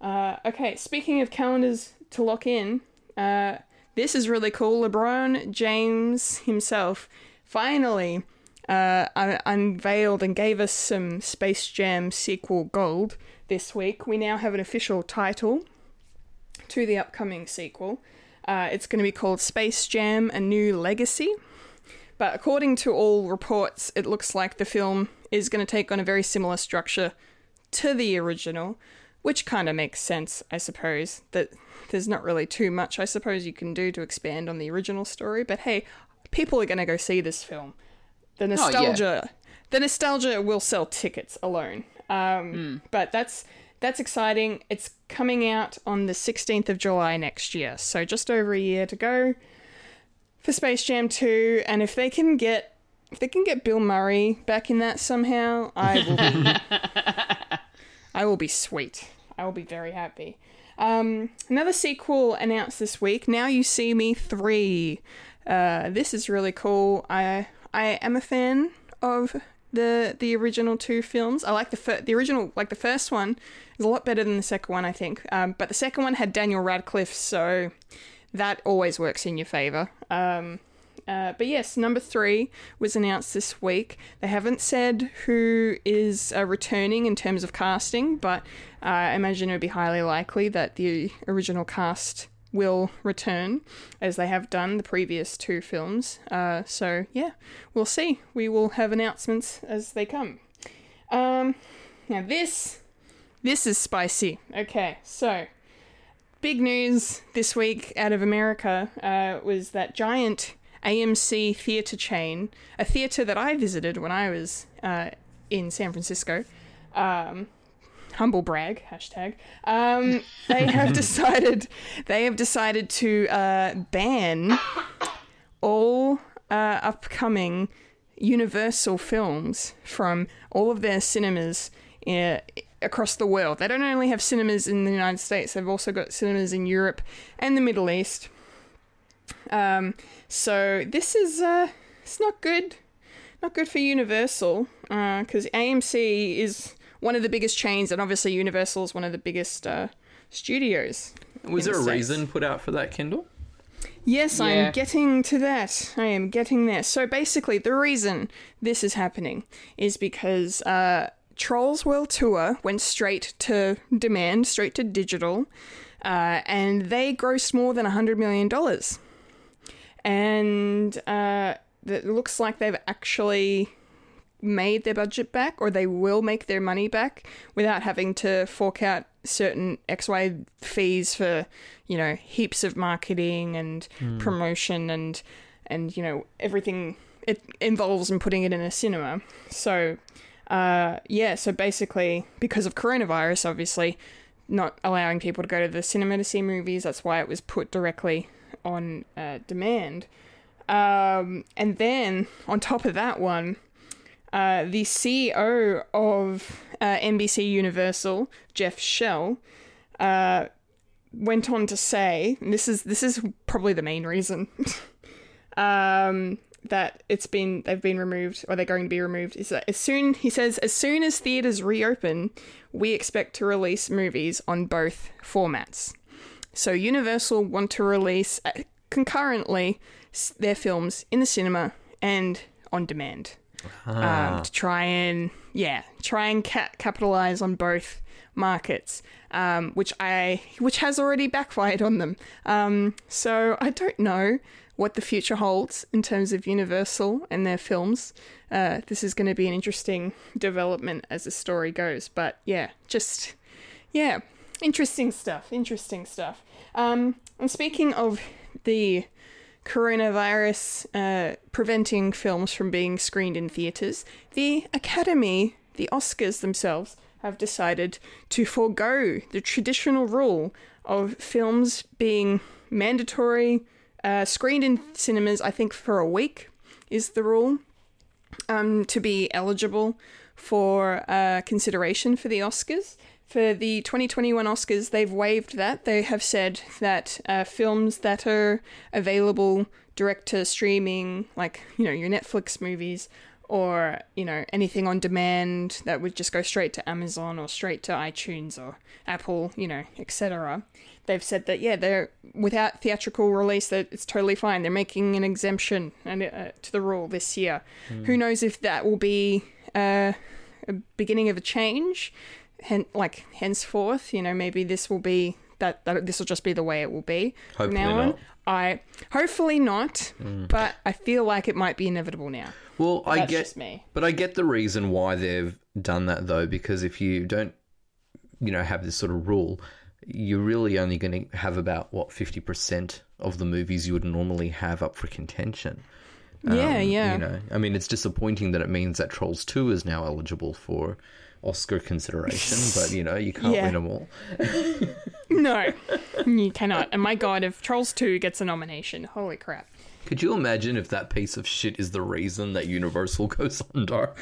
Uh, okay, speaking of calendars to lock in, uh, this is really cool. LeBron James himself finally uh, un- unveiled and gave us some Space Jam sequel gold this week. We now have an official title to the upcoming sequel. Uh, it's going to be called Space Jam A New Legacy. But according to all reports, it looks like the film is going to take on a very similar structure to the original, which kind of makes sense, I suppose. That there's not really too much, I suppose, you can do to expand on the original story. But hey, people are going to go see this film. The nostalgia, the nostalgia will sell tickets alone. Um, But that's that's exciting. It's coming out on the 16th of July next year, so just over a year to go for Space Jam 2. And if they can get if they can get Bill Murray back in that somehow, I will be I will be sweet. I will be very happy. Um, another sequel announced this week. Now You See Me Three. Uh, this is really cool. I I am a fan of the the original two films. I like the fir- the original like the first one is a lot better than the second one. I think. Um, but the second one had Daniel Radcliffe, so that always works in your favor. Um, uh, but yes, number three was announced this week. They haven't said who is uh, returning in terms of casting, but uh, I imagine it would be highly likely that the original cast will return, as they have done the previous two films. Uh, so yeah, we'll see. We will have announcements as they come. Um, now this, this is spicy. Okay, so big news this week out of America uh, was that giant AMC theater chain, a theater that I visited when I was uh, in San Francisco. Um, humble brag hashtag. Um, they have decided they have decided to uh, ban all uh, upcoming Universal films from all of their cinemas uh, across the world. They don't only have cinemas in the United States; they've also got cinemas in Europe and the Middle East. Um, so this is uh, it's not good, not good for Universal because AMC is one of the biggest chains, and obviously Universal is one of the biggest uh, studios. Was in there a the States. reason put out for that, Kendall? Yes, Yeah. I'm getting to that. I am getting there. So basically, the reason this is happening is because uh, Trolls World Tour went straight to demand, straight to digital, uh, and they grossed more than $100 million. And uh, it looks like they've actually made their budget back or they will make their money back without having to fork out certain XY fees for, you know, heaps of marketing and promotion and and you know, everything it involves in putting it in a cinema. So uh yeah, so basically because of coronavirus obviously not allowing people to go to the cinema to see movies, that's why it was put directly on uh, demand. Um, and then on top of that one, uh, the CEO of uh, NBC Universal, Jeff Shell, uh, went on to say, and this is this is probably the main reason um, that it's been they've been removed or they're going to be removed is that as soon he says as soon as theaters reopen, we expect to release movies on both formats. So Universal want to release uh, concurrently their films in the cinema and on demand um, to try and yeah try and ca- capitalize on both markets um, which i which has already backfired on them. Um, so i don't know what the future holds in terms of universal and their films. Uh, this is going to be an interesting development as the story goes but yeah just yeah interesting stuff interesting stuff. Um, and speaking of the coronavirus uh, preventing films from being screened in theatres, the Academy, the Oscars themselves, have decided to forego the traditional rule of films being mandatory, uh, screened in cinemas, I think, for a week is the rule, um, to be eligible for uh, consideration for the Oscars. For the 2021 Oscars, they've waived that. They have said that uh, films that are available direct to streaming, like, you know, your Netflix movies, or, you know, anything on demand that would just go straight to Amazon or straight to iTunes or Apple, you know, etc. They've said that, yeah, they're without theatrical release, that it's totally fine. They're making an exemption and, uh, to the rule this year. Who knows if that will be uh, a beginning of a change? Hen- like henceforth, you know, maybe this will be that, that this will just be the way it will be from Hopefully now on. I hopefully not, but I feel like it might be inevitable now. Well, I That's get, just me. but I get the reason why they've done that though, because if you don't, you know, have this sort of rule, you're really only going to have about what fifty percent of the movies you would normally have up for contention. yeah, yeah. Um, You know, I mean, it's disappointing that it means that Trolls Two is now eligible for Oscar consideration, but you know, you can't Yeah. win them all. No, you cannot. And my god, if Trolls 2 gets a nomination, holy crap. Could you imagine if that piece of shit is the reason that Universal goes under?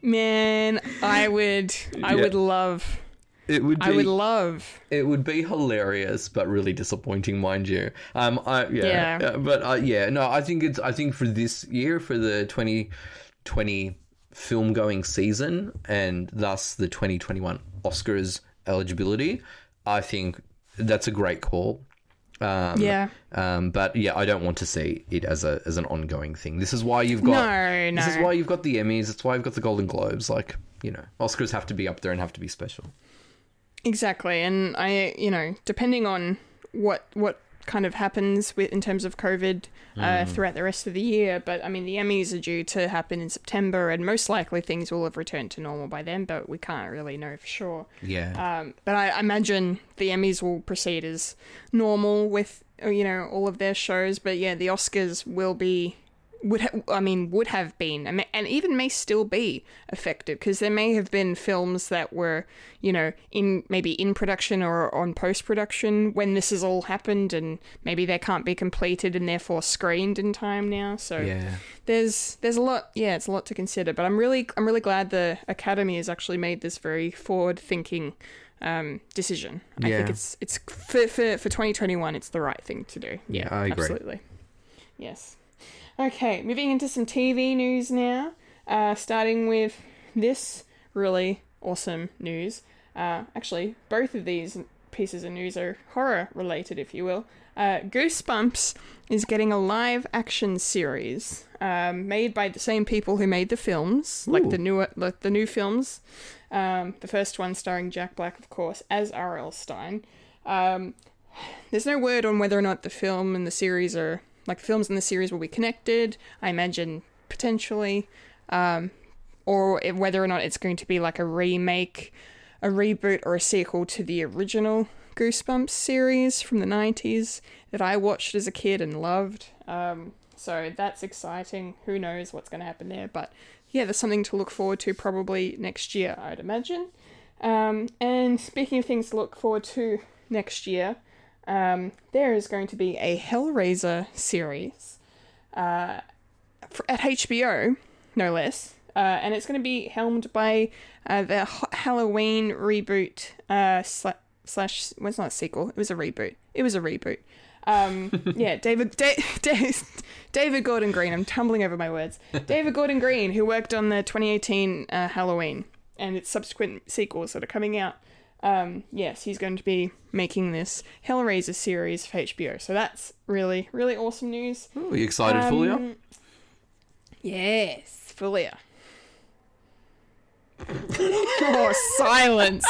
Man, I would I Yeah. would love It would. Be, I would love It would be hilarious, but really disappointing, mind you. Um, I yeah, Yeah. yeah, but uh, yeah, no, I think it's I think for this year for the twenty twenty film going season and thus the twenty twenty one Oscars eligibility, I think that's a great call. Um, Yeah. Um, but yeah, I don't want to see it as a as an ongoing thing. This is why you've got No, no. This is why you've got the Emmys. It's why you've got the Golden Globes. Like you know, Oscars have to be up there and have to be special. Exactly, and I, you know, depending on what what kind of happens with in terms of COVID uh, throughout the rest of the year, but I mean the Emmys are due to happen in September, and most likely things will have returned to normal by then, but we can't really know for sure. Yeah. Um, but I imagine the Emmys will proceed as normal with you know all of their shows, but yeah, the Oscars will be would ha- I mean would have been and even may still be affected because there may have been films that were you know in maybe in production or on post production when this has all happened and maybe they can't be completed and therefore screened in time now so Yeah. there's there's a lot yeah it's a lot to consider but i'm really i'm really glad the academy has actually made this very forward thinking um, decision. I think it's it's for, for for 2021. It's the right thing to do. Yeah, I agree. Absolutely. Yes. Okay, moving into some TV news now. Uh, starting with this really awesome news. Uh, actually, both of these pieces of news are horror related, if you will. Uh, Goosebumps is getting a live action series um, made by the same people who made the films, like the newer, like the new films. Um, the first one starring Jack Black, of course, as R.L. Stine. Um, there's no word on whether or not the film and the series are like films in the series will be connected. I imagine potentially, um, or whether or not it's going to be like a remake, a reboot, or a sequel to the original Goosebumps series from the '90s that I watched as a kid and loved. Um, so that's exciting. Who knows what's going to happen there? But yeah, there's something to look forward to probably next year, I'd imagine. Um, and speaking of things to look forward to next year, um, there is going to be a Hellraiser series uh, at HBO, no less. Uh, and it's going to be helmed by uh, the H- Halloween reboot uh, sla- slash. Well, it's not a sequel. It was a reboot. It was a reboot. Um, yeah, David da- da- David Gordon Green. I'm tumbling over my words. David Gordon Green, who worked on the 2018 uh, Halloween and its subsequent sequels that are coming out. Um, yes, he's going to be making this Hellraiser series for HBO. So that's really, really awesome news. Ooh, are you excited, Fulia? Um, Yes, Fulia. oh, silence.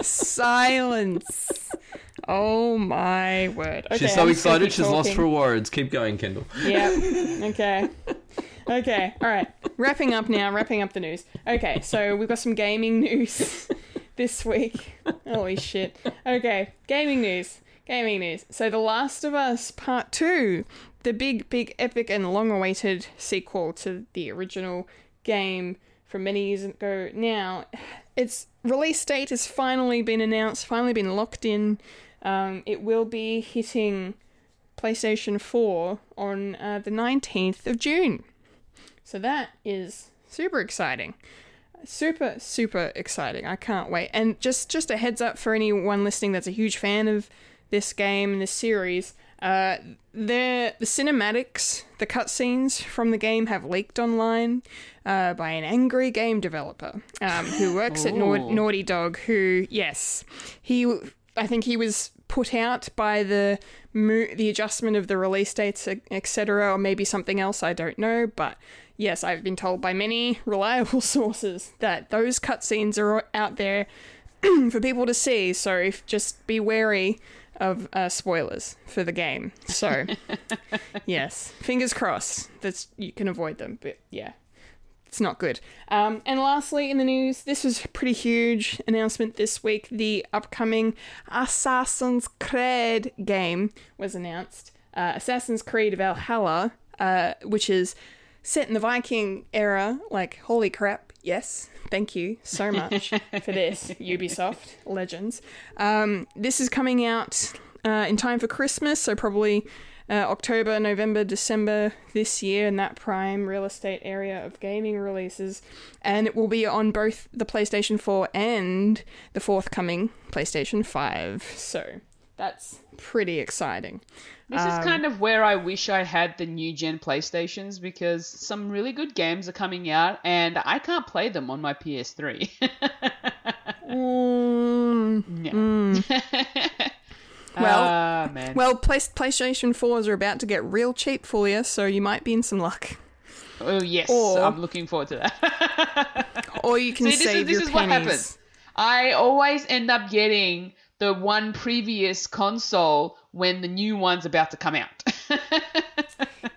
silence. Oh my word. Okay, She's so I'm excited, keep she's lost talking. for words. Keep going, Kendall. Yep. Okay. Okay. All right. Wrapping up now. Wrapping up the news. Okay. So we've got some gaming news this week. Holy shit. Okay. Gaming news. Gaming news. So The Last of Us Part 2, the big, big, epic, and long awaited sequel to the original game from many years ago now, its release date has finally been announced, finally been locked in. Um, it will be hitting PlayStation 4 on uh, the 19th of June. So that is super exciting. Super super exciting. I can't wait. And just just a heads up for anyone listening that's a huge fan of this game and this series, uh the the cinematics, the cutscenes from the game have leaked online uh, by an angry game developer um, who works at Nau- Naughty Dog. Who, yes, he I think he was put out by the mo- the adjustment of the release dates, etc., or maybe something else. I don't know, but yes, I've been told by many reliable sources that those cutscenes are out there for people to see. So if, just be wary of uh, spoilers for the game. So yes, fingers crossed that you can avoid them. But yeah, it's not good. Um, and lastly, in the news, this was a pretty huge announcement this week. The upcoming Assassin's Creed game was announced. Uh, Assassin's Creed Valhalla, uh, which is set in the Viking era. Like, holy crap! Yes, thank you so much for this, Ubisoft legends. Um, this is coming out uh, in time for Christmas, so probably uh, October, November, December this year in that prime real estate area of gaming releases. And it will be on both the PlayStation 4 and the forthcoming PlayStation 5. So that's pretty exciting. This is kind of where I wish I had the new gen PlayStations because some really good games are coming out and I can't play them on my PS3. Mm, yeah. Well- Ah, man. well, Play- PlayStation 4s are about to get real cheap for you, so you might be in some luck. oh yes, or- I'm looking forward to that. Or you can See, this is save this your is what pennies. happens. I always end up getting the one previous console when the new one's about to come out.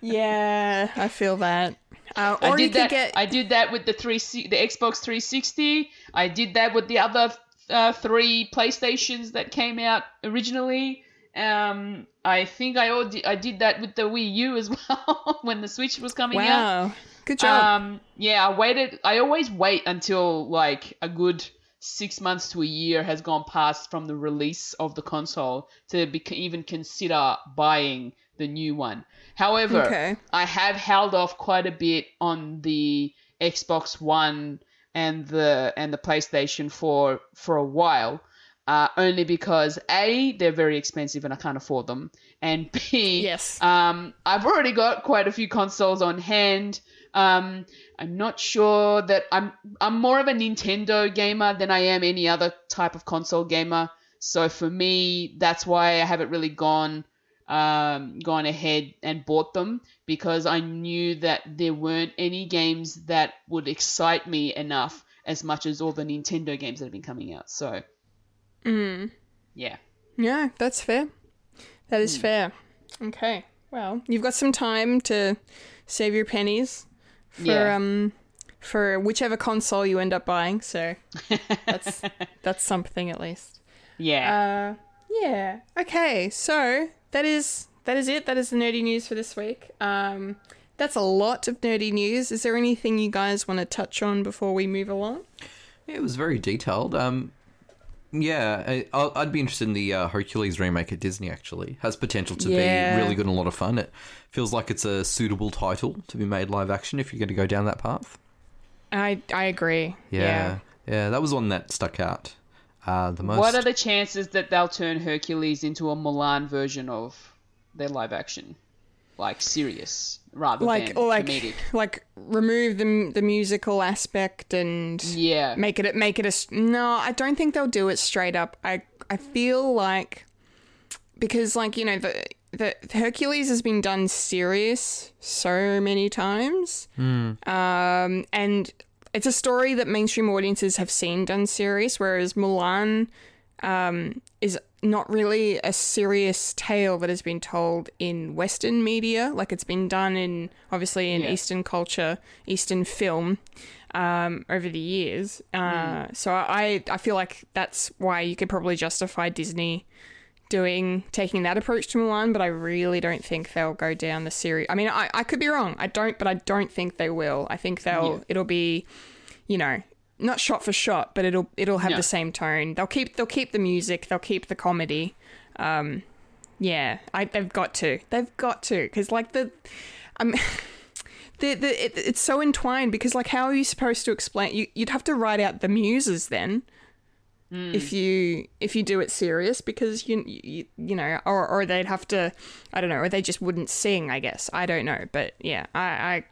Yeah, I feel that. Uh, or I did that. get I did that with the three, the Xbox 360. I did that with the other uh, three PlayStations that came out originally. Um, I think I already, I did that with the Wii U as well when the Switch was coming out. wow. Good job. Um, yeah, I waited. I always wait until like a good six months to a year has gone past from the release of the console to be- even consider buying the new one. However, Okay. I have held off quite a bit on the Xbox One and the and the PlayStation for for a while. Uh, only because a they're very expensive and I can't afford them, and b Yes. um, I've already got quite a few consoles on hand. Um, I'm not sure that I'm I'm more of a Nintendo gamer than I am any other type of console gamer. So for me, that's why I haven't really gone um, gone ahead and bought them because I knew that there weren't any games that would excite me enough as much as all the Nintendo games that have been coming out. So, yeah. Yeah, that's fair. That is fair. Okay. Well, you've got some time to save your pennies for Yeah. um for whichever console you end up buying. So that's that's something at least. Yeah. Uh, yeah. Okay. So that is that is it. That is the nerdy news for this week. Um, that's a lot of nerdy news. Is there anything you guys want to touch on before we move along? It was very detailed. Um, yeah, I, I'll- I'd be interested in the uh, Hercules remake at Disney. Actually, has potential to Yeah. be really good and a lot of fun. It feels like it's a suitable title to be made live action if you're going to go down that path. I I agree. Yeah, yeah, that was one that stuck out uh, the most. What are the chances that they'll turn Hercules into a Mulan version of their live action? Like serious rather like than or like comedic. like remove the the musical aspect and Yeah. make it make it a no i don't think they'll do it straight up i i feel like because like you know the the hercules has been done serious so many times um and it's a story that mainstream audiences have seen done serious whereas mulan um, is not really a serious tale that has been told in Western media. Like it's been done in obviously in Yeah. Eastern culture, Eastern film um, over the years. Uh, So I I feel like that's why you could probably justify Disney doing taking that approach to Mulan, but I really don't think they'll go down the series. I mean, I, I could be wrong. I don't, but I don't think they will. I think they'll Yeah. it'll be, you know, not shot for shot, but it'll it'll have No. the same tone. They'll keep they'll keep the music, they'll keep the comedy. Um, yeah, I they've got to, they've got to, because like the, um, the the it, it's so entwined. Because like, how are you supposed to explain? You you'd have to write out the muses then if you if you do it serious because you you, you know or or they'd have to I don't know or they just wouldn't sing I guess I don't know but yeah I I,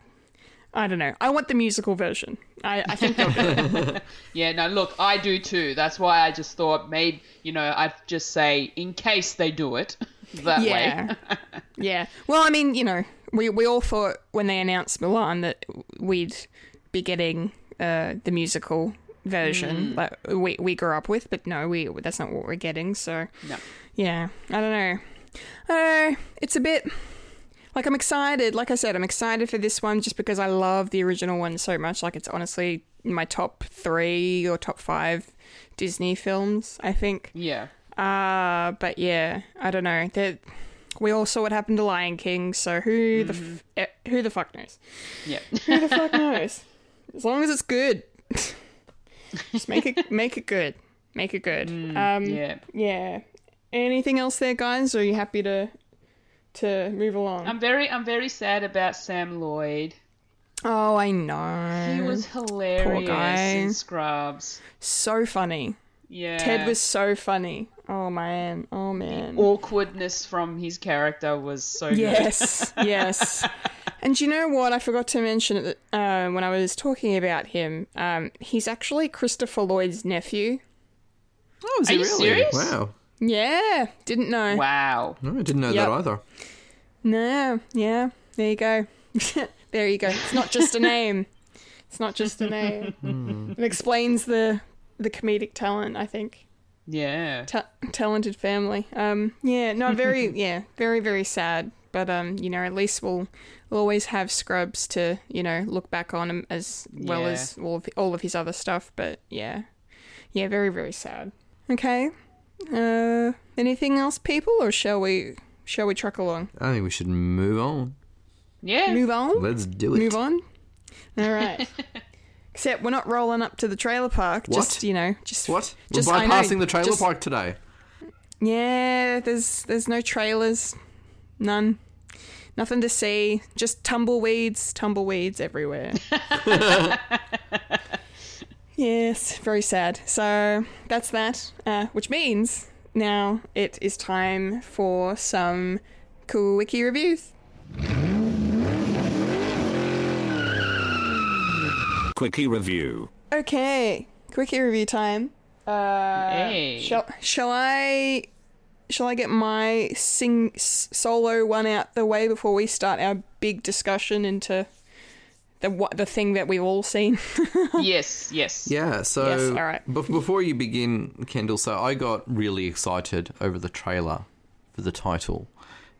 I don't know. I want the musical version. I, I think they'll do it. Yeah, no, look, I do too. That's why I just thought maybe, you know, I'd just say in case they do it that yeah. way. yeah. Well I mean you know we we all thought when they announced Mulan that we'd be getting uh the musical version that we we grew up with but no we that's not what we're getting so No. yeah I don't know. I don't know. It's a bit like I'm excited like I said I'm excited for this one just because I love the original one so much like it's honestly my top 3 or top 5 Disney films I think Yeah. uh, but yeah, I don't know. That we all saw what happened to Lion King, so who the f- eh, who the fuck knows? Yeah. Who the fuck knows? As long as it's good, just make it make it good. Make it good. um, yeah. yeah. Anything else there, guys? Or are you happy to to move along? I'm very I'm very sad about Sam Lloyd. oh, I know. He was hilarious Poor guy. in Scrubs. so funny. Yeah. Ted was so funny. Oh man. Oh man. The awkwardness from his character was so good. Yes, yes. And you know what? I forgot to mention it uh, when I was talking about him. Um, he's actually Christopher Lloyd's nephew. Oh, is Are he you really? serious? Wow. Yeah, didn't know. Wow. No, I didn't know Yep. that either. No, yeah. There you go. there you go. It's not just a name. It's not just a name. It explains the the comedic talent. I think. Yeah. Ta- talented family. Um, yeah, no, very, yeah, very, very sad. But um, you know, at least we'll we'll always have Scrubs to you know look back on him as well Yeah. as all of all of his other stuff. But yeah, yeah, very, very sad. Okay. Uh, anything else, people, or shall we shall we truck along? I think we should move on. Yeah. Move on. Let's do it. Move on. All right. Except we're not rolling up to the trailer park. What? Just you know, just What? Just, We're I know, bypassing the trailer just- park today. Yeah, there's there's no trailers, none, nothing to see. Just tumbleweeds, tumbleweeds everywhere. Yes, very sad. So that's that, uh, which means now it is time for some cool wiki reviews. Quickie review. Okay, quickie review time. Uh, Hey. Shall shall I shall I get my sing solo one out the way before we start our big discussion into the what the thing that we've all seen? yes, yes. Yeah, so Yes, all right. bef- before you begin, Kendall, so I got really excited over the trailer for the title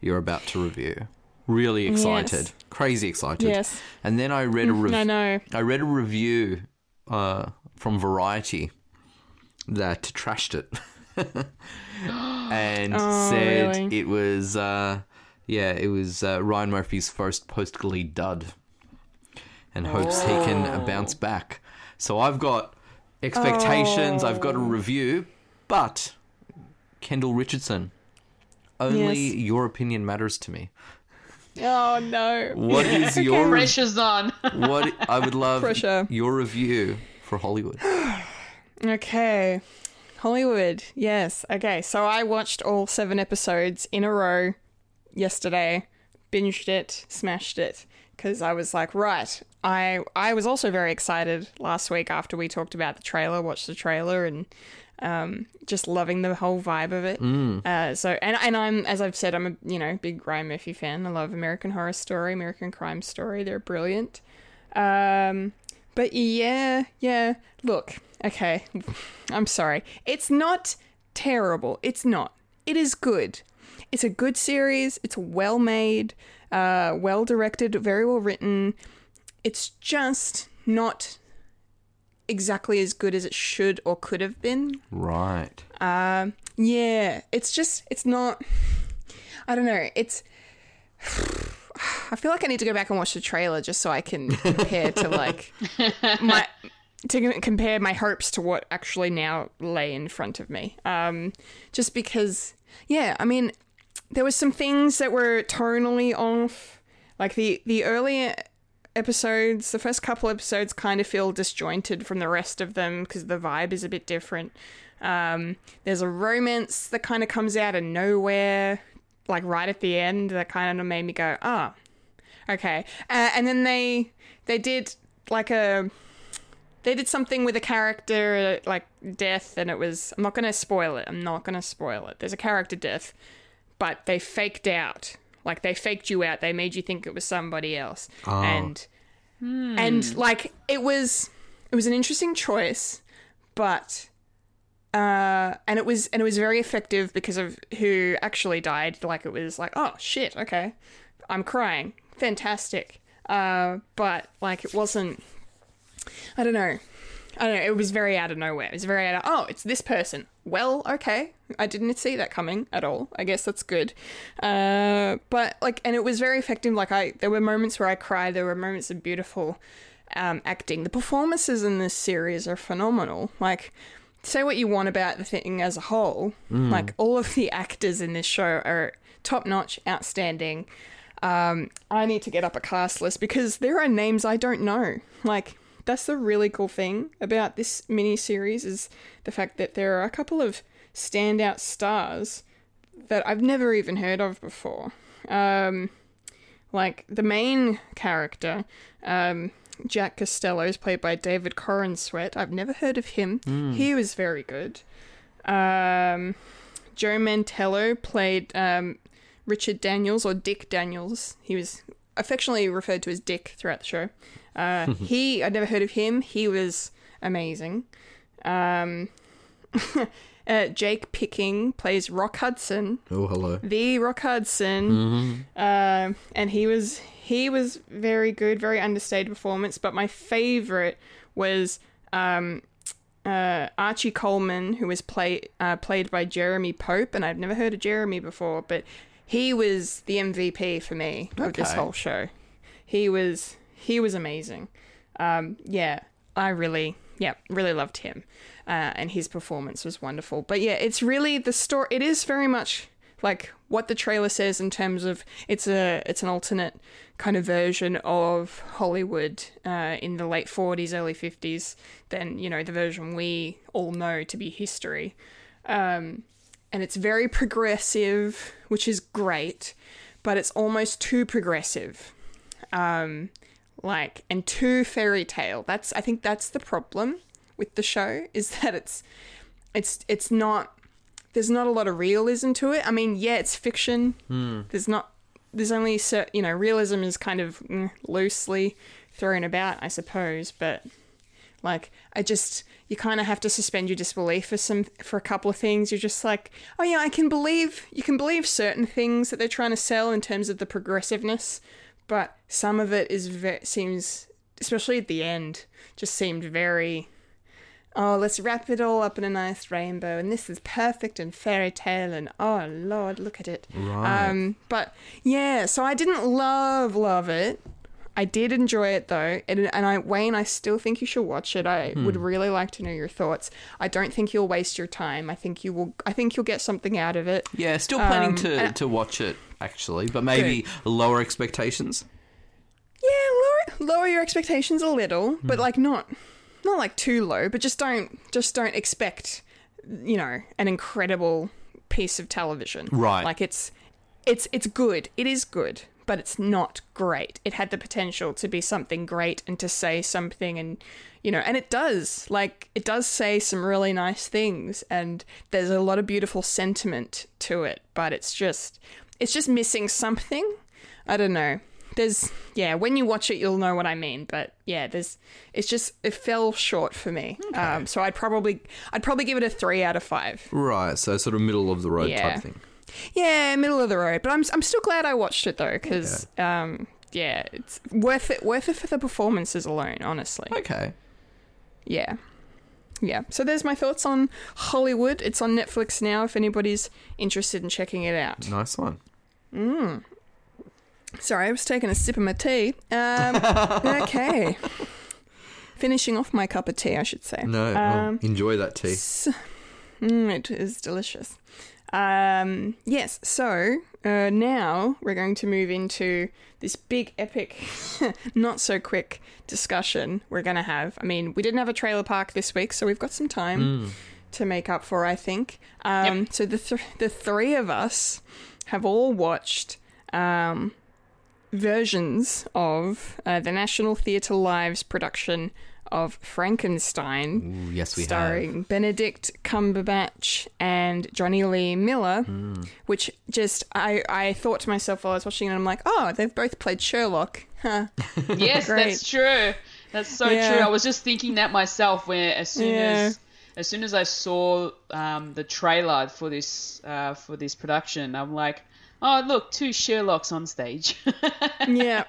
you're about to review. Really excited, Yes. crazy excited. Yes. And then I read a rev- I know. I read a review uh, from Variety that trashed it and Oh, said really? it was uh, yeah, it was uh, Ryan Murphy's first post Glee dud, and hopes he can uh, bounce back. So I've got expectations. I've got a Oh. review, but Kendall Richardson, only Yes. your opinion matters to me. Oh no. What is your Pressure's on. what I would love Pressure. your review for Hollywood. Okay. Hollywood. Yes. Okay. So I watched all seven episodes in a row yesterday, binged it, smashed it because I was like, right. I I was also very excited last week after we talked about the trailer, watched the trailer and um, just loving the whole vibe of it. Uh, so and and I'm as I've said, I'm a you know big Ryan Murphy fan. I love American Horror Story, American Crime Story. They're brilliant. Um, but yeah, yeah. Look, okay. I'm sorry. It's not terrible. It's not. It is good. It's a good series. It's well made, uh, well directed, very well written. It's just not exactly as good as it should or could have been. Right. Um, yeah, it's just it's not. I don't know. It's. I feel like I need to go back and watch the trailer just so I can compare to like my to compare my hopes to what actually now lay in front of me. Um, just because, yeah, I mean, there was some things that were tonally off. Like the the earlier episodes, the first couple episodes kind of feel disjointed from the rest of them because the vibe is a bit different. Um, there's a romance that kind of comes out of nowhere, like right at the end, that kind of made me go, ah, okay. Uh, and then they they did like a they did something with a character like death, and it was I'm not gonna spoil it. I'm not gonna spoil it. There's a character death, but they faked out. Like they faked you out. They made you think it was somebody else, and and like it was it was an interesting choice, but uh, and it was and it was very effective because of who actually died. Like it was like, oh shit, okay, I'm crying, fantastic. Uh, but like it wasn't. I don't know. I don't know. It was very out of nowhere. It was very out of, oh, it's this person. Well, okay. I didn't see that coming at all. I guess that's good. Uh, but like, and it was very effective. Like, I there were moments where I cried. There were moments of beautiful um, acting. The performances in this series are phenomenal. Like, say what you want about the thing as a whole. Like, all of the actors in this show are top notch, outstanding. Um, I need to get up a cast list because there are names I don't know. Like, that's the really cool thing about this mini series is the fact that there are a couple of standout stars that I've never even heard of before. Um, like the main character, um, Jack Costello, is played by David Corenswet. I've never heard of him. He was very good. Um, Joe Mantello played um, Richard Daniels or Dick Daniels. He was affectionately referred to as Dick throughout the show. Uh, he, I'd never heard of him. He was amazing. Um, uh, Jake Picking plays Rock Hudson, Oh, hello. the Rock Hudson, Um and he was he was very good, very understated performance. But my favorite was um, uh, Archie Coleman, who was play uh, played by Jeremy Pope, and I've never heard of Jeremy before, but he was the MVP for me of this whole show. He was he was amazing. Um, yeah, I really yeah really loved him, uh, and his performance was wonderful. But yeah, it's really the story. It is very much like what the trailer says in terms of it's a it's an alternate kind of version of Hollywood uh, in the late 40s, early 50s than you know the version we all know to be history. Um, and it's very progressive, which is great, but it's almost too progressive. Um, like and too fairy tale. That's I think that's the problem with the show is that it's it's it's not there's not a lot of realism to it. I mean, yeah, it's fiction. There's not there's only you know realism is kind of mm, loosely thrown about, I suppose, but like I just you kind of have to suspend your disbelief for some for a couple of things. You're just like, oh yeah, I can believe you can believe certain things that they're trying to sell in terms of the progressiveness, but some of it is ve- seems especially at the end just seemed very oh let's wrap it all up in a nice rainbow and this is perfect and fairy tale and oh lord look at it Right. um but yeah so i didn't love love it i did enjoy it though and, and i wayne i still think you should watch it i would really like to know your thoughts i don't think you'll waste your time i think you will i think you'll get something out of it Yeah, still planning Um, to, to watch it actually, but maybe lower expectations. Yeah, lower lower your expectations a little, but like not not like too low, but just don't just don't expect you know, an incredible piece of television. Right. Like it's it's it's good. It is good, but it's not great. It had the potential to be something great and to say something and you know, and it does. Like it does say some really nice things and there's a lot of beautiful sentiment to it, but it's just it's just missing something. I don't know. There's yeah, when you watch it you'll know what I mean, but yeah, there's it's just it fell short for me. Um so I'd probably I'd probably give it a 3 out of 5. Right, so sort of middle of the road Yeah. type thing. Yeah, middle of the road, but I'm I'm still glad I watched it though cuz um yeah, it's worth it worth it for the performances alone, honestly. Okay. Yeah. Yeah. So there's my thoughts on Hollywood. It's on Netflix now if anybody's interested in checking it out. Nice one. Mm. Sorry, I was taking a sip of my tea. Um, okay. Finishing off my cup of tea, I should say. No, well, enjoy that tea. Mm, it is delicious. Um, yes, so uh, now we're going to move into this big, epic, not so quick discussion we're going to have. I mean, we didn't have a trailer park this week, so we've got some time to make up for, I think. Um, So the, th- the three of us have all watched um, versions of uh, the National Theatre Live's production of Frankenstein Ooh, yes, we starring Benedict Cumberbatch and Jonny Lee Miller, Hmm. which just I I thought to myself while I was watching it, I'm like, oh, they've both played Sherlock. Huh. Yes, Great. that's true. That's so Yeah. true. I was just thinking that myself. Where as soon Yeah. as as soon as I saw um, the trailer for this uh, for this production, I'm like, oh look, two Sherlocks on stage. yeah,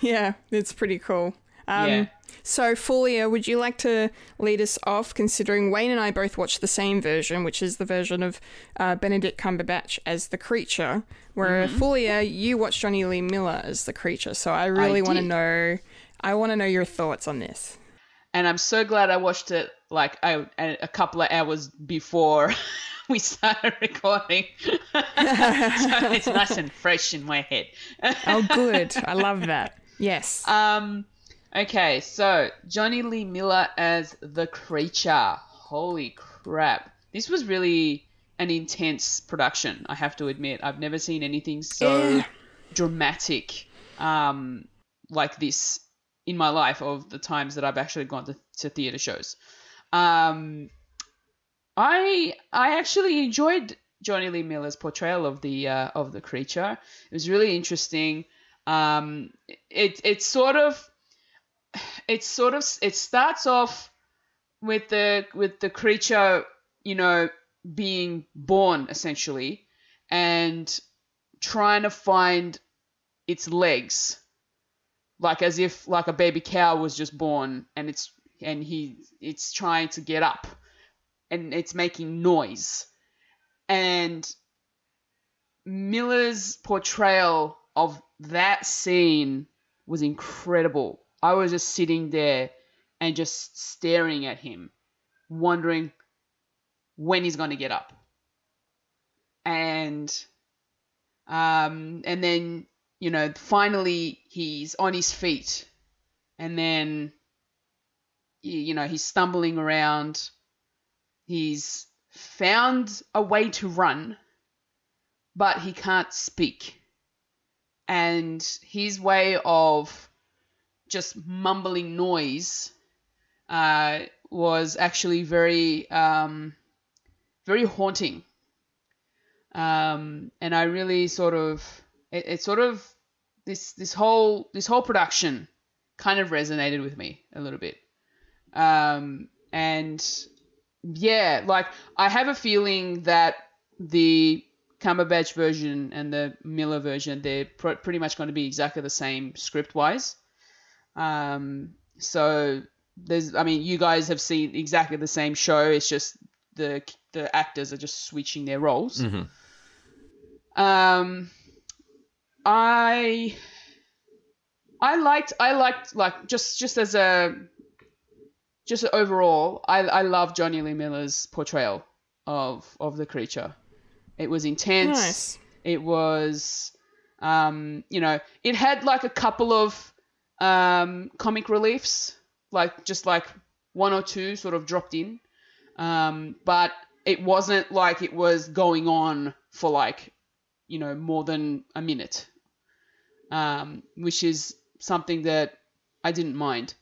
yeah, it's pretty cool. Um, Yeah. So, Fulia, would you like to lead us off? Considering Wayne and I both watched the same version, which is the version of uh, Benedict Cumberbatch as the creature, where Mm-hmm. Fulia, you watched Jonny Lee Miller as the creature. So, I really want to know. I want to know your thoughts on this. and I'm so glad I watched it like a, a couple of hours before we started recording. so it's nice and fresh in my head. Oh, good. I love that. Yes. Um, okay, so Jonny Lee Miller as the creature. Holy crap! This was really an intense production. I have to admit, I've never seen anything so dramatic um, like this in my life of the times that I've actually gone to, to theater shows. Um, I I actually enjoyed Jonny Lee Miller's portrayal of the uh, of the creature. It was really interesting. Um, it it's sort of it's sort of it starts off with the with the creature, you know, being born essentially and trying to find its legs like as if like a baby cow was just born and it's and he it's trying to get up and it's making noise and Miller's portrayal of that scene was incredible. I was just sitting there and just staring at him, wondering when he's going to get up. And Um, and then you know finally he's on his feet, and then you know he's stumbling around. He's found a way to run, but he can't speak. And his way of just mumbling noise uh, was actually very, um, very haunting. Um, and I really sort of, it, it sort of, this this whole this whole production kind of resonated with me a little bit. Um, and yeah, like I have a feeling that the Cumberbatch version and the Miller version, they're pr- pretty much going to be exactly the same script wise. Um, so there's, I mean, you guys have seen exactly the same show. It's just the the actors are just switching their roles. Um, I I liked I liked like just just as a just overall, I I love Jonny Lee Miller's portrayal of of the creature. It was intense. Nice. It was, um, you know, it had like a couple of um, comic reliefs, like just like one or two sort of dropped in, um, but it wasn't like it was going on for like, you know, more than a minute, um, which is something that I didn't mind,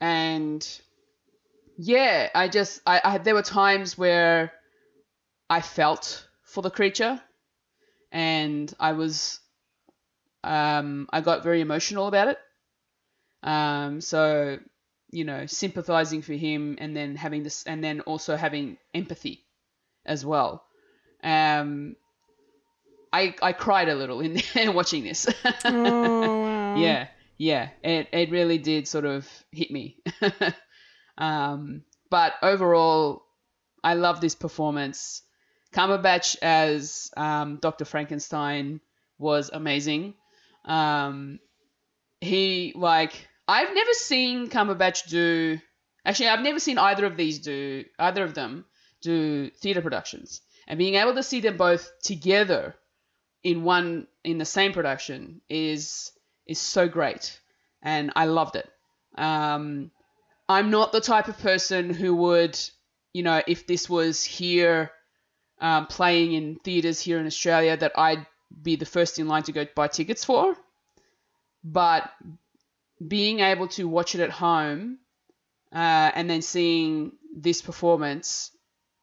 and yeah, I just I, I there were times where I felt for the creature, and I was um I got very emotional about it. Um, so you know, sympathizing for him, and then having this, and then also having empathy as well. Um, I I cried a little in watching this. Oh, wow. yeah, yeah, it it really did sort of hit me. um, but overall, I love this performance. Cumberbatch as um, Dr. Frankenstein was amazing. Um, he like I've never seen Cumberbatch do. Actually, I've never seen either of these do either of them do theater productions, and being able to see them both together in one in the same production is is so great, and I loved it. Um, I'm not the type of person who would, you know, if this was here um, playing in theaters here in Australia, that I'd be the first in line to go buy tickets for. But being able to watch it at home uh, and then seeing this performance,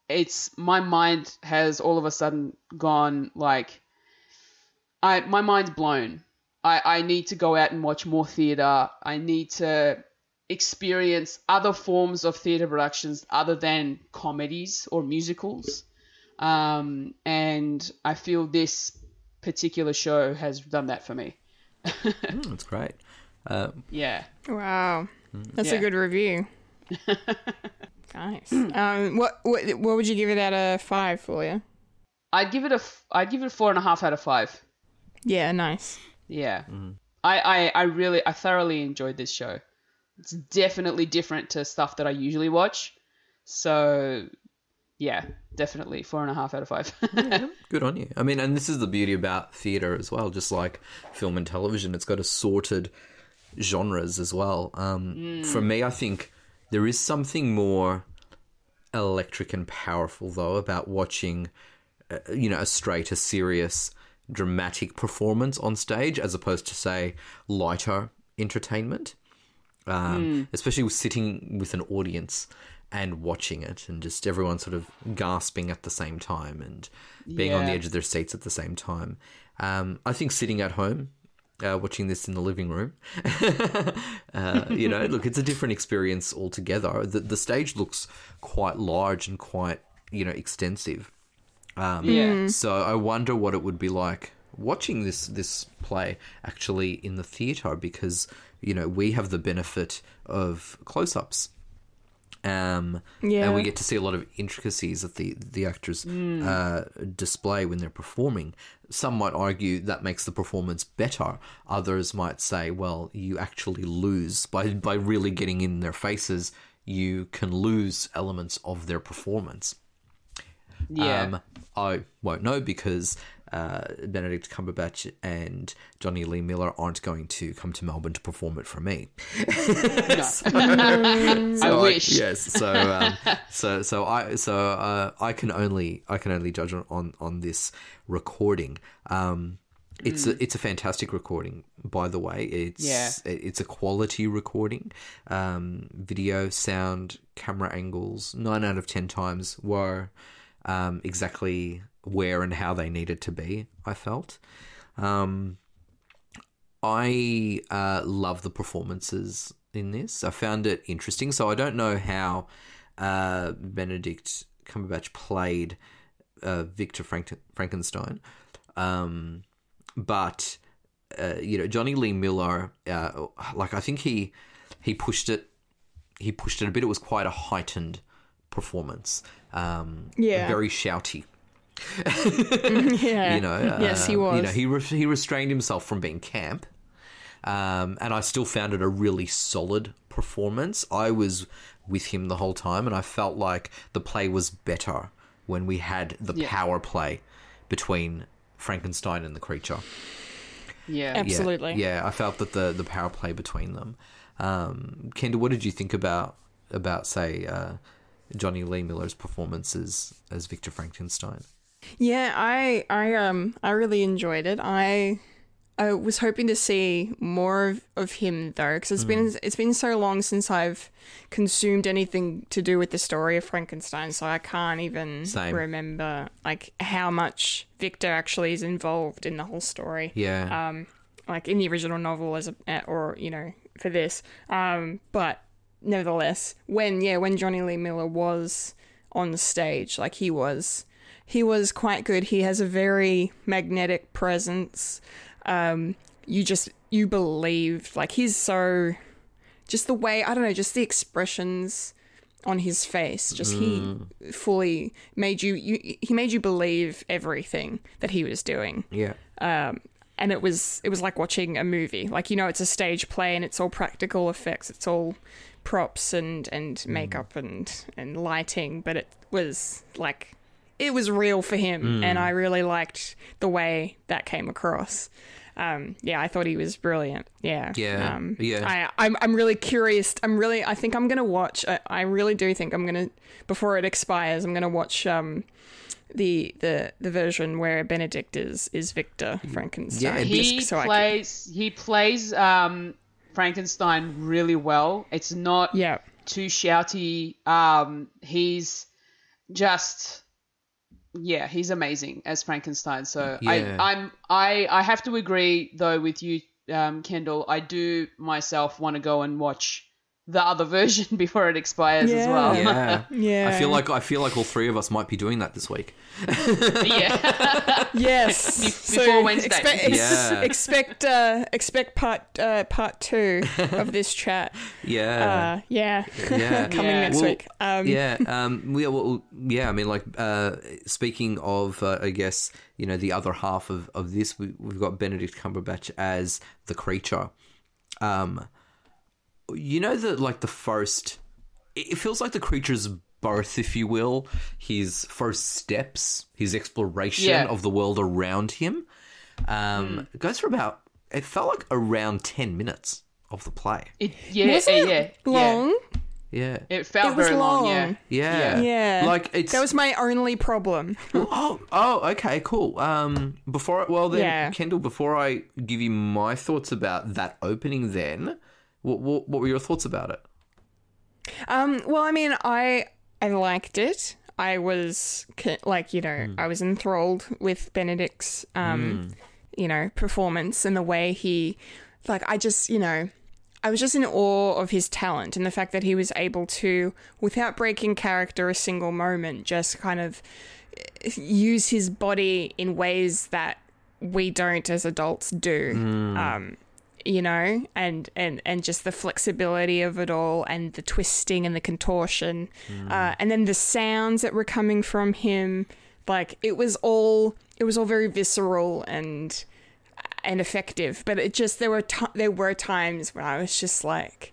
it's my mind has all of a sudden gone like, I my mind's blown. I, I need to go out and watch more theatre. I need to experience other forms of theatre productions other than comedies or musicals. Um, and I feel this particular show has done that for me. That's great. Uh, Yeah. Wow. That's a good review. nice. Um, what, what what would you give it out of five for you? I'd give it a f- I'd give it a four and a half out of five. Yeah, nice. Yeah. I, I, I really I thoroughly enjoyed this show. It's definitely different to stuff that I usually watch. So yeah, definitely four and a half out of five. Good on you. I mean, and this is the beauty about theatre as well. Just like film and television, it's got assorted genres as well. Um, For me, I think there is something more electric and powerful, though, about watching, uh, you know, a straight, a serious, dramatic performance on stage, as opposed to say lighter entertainment. Um, Especially with sitting with an audience and watching it, and just everyone sort of gasping at the same time and being on the edge of their seats at the same time. Um, I think sitting at home. Uh, watching this in the living room, uh, you know, look, it's a different experience altogether. The, the stage looks quite large and quite, you know, extensive. Um, Yeah. So I wonder what it would be like watching this this play actually in the theatre because you know we have the benefit of close ups. Um, Yeah. and we get to see a lot of intricacies that the the actors uh, display when they're performing. Some might argue that makes the performance better. Others might say, well, you actually lose by by really getting in their faces. You can lose elements of their performance. yeah. Um, I won't know because uh, Benedict Cumberbatch and Jonny Lee Miller aren't going to come to Melbourne to perform it for me. I wish. yes. So, um, so, so I, so uh, I can only, I can only judge on on, on this recording. Um, it's a, it's a fantastic recording, by the way. It's Yeah. it's a quality recording. Um, video, sound, camera angles, nine out of ten times were um, exactly where and how they needed to be. I felt. Um, I uh, love the performances in this. I found it interesting. So I don't know how uh, Benedict Cumberbatch played uh, Victor Frank- Frankenstein, um, but uh, you know Jonny Lee Miller, uh, like I think he he pushed it. He pushed it a bit. It was quite a heightened performance. Um, Yeah. very shouty. yeah. You know, yes, he um, was. You know, he re- he restrained himself from being camp, um, and I still found it a really solid performance. I was with him the whole time, and I felt like the play was better when we had the Yeah. power play between Frankenstein and the creature. Yeah. Yeah, Absolutely. Yeah, I felt that the the power play between them. Um, Kendall, what did you think about about say uh, Jonny Lee Miller's performance as, as Victor Frankenstein? Yeah, I I um I really enjoyed it. I I was hoping to see more of, of him though, because it's been it's been so long since I've consumed anything to do with the story of Frankenstein, so I can't even Same. remember like how much Victor actually is involved in the whole story. Yeah, Um, like in the original novel as a or you know for this. Um, but nevertheless, when yeah, when Jonny Lee Miller was on stage, like he was, he was quite good. He has a very magnetic presence. Um, you just you believe like he's so, just the way I don't know, just the expressions on his face just he fully made you, you he made you believe everything that he was doing yeah, um, and it was it was like watching a movie. Like you know, it's a stage play and it's all practical effects. It's all props and and makeup and and lighting, but it was like it was real for him, and I really liked the way that came across. Um, yeah, I thought he was brilliant. Yeah, Yeah, um, yeah. I, I'm I'm really curious. I'm really I think I'm gonna watch. I, I really do think I'm gonna before it expires. I'm gonna watch um the the the version where Benedict is is Victor Frankenstein. Yeah, he so I can- plays he plays um Frankenstein really well. It's not yeah, too shouty. Um he's just yeah, he's amazing as Frankenstein. So Yeah. I I'm I I have to agree though with you um Kendall. I do myself want to go and watch the other version before it expires as well. yeah. yeah. I feel like I feel like all three of us might be doing that this week. yeah. yes. Be- before Wednesday. Expect ex- Yeah. expect uh, expect part uh, part two of this chat. Yeah, Uh, yeah, yeah. coming Yeah. next Well, week. Um, yeah, um, we, well, yeah. I mean, like, uh, speaking of, uh, I guess you know, the other half of of this, we, we've got Benedict Cumberbatch as the creature. Um, you know that, like, the first, it it feels like the creature's birth, if you will, his first steps, his exploration Yeah. of the world around him, um, goes for about. It felt like around ten minutes of the play. It, yeah, was it yeah, long? Yeah, Yeah. It felt It was very long. yeah. long. yeah, Yeah, Like it's that was my only problem. oh, oh, okay, cool. Um, before, well, then, Yeah. Kendall, before I give you my thoughts about that opening, then, what, what, what were your thoughts about it? Um, well, I mean, I I liked it. I was like, you know, I was enthralled with Benedict's, um, you know, performance and the way he, like, I just, you know, I was just in awe of his talent and the fact that he was able to, without breaking character a single moment, just kind of eh, use his body in ways that we don't as adults do. Um, you know, and, and, and just the flexibility of it all and the twisting and the contortion. Uh, and then the sounds that were coming from him, like it was all, it was all very visceral and, and effective. But it just, there were, ti there were times when I was just like,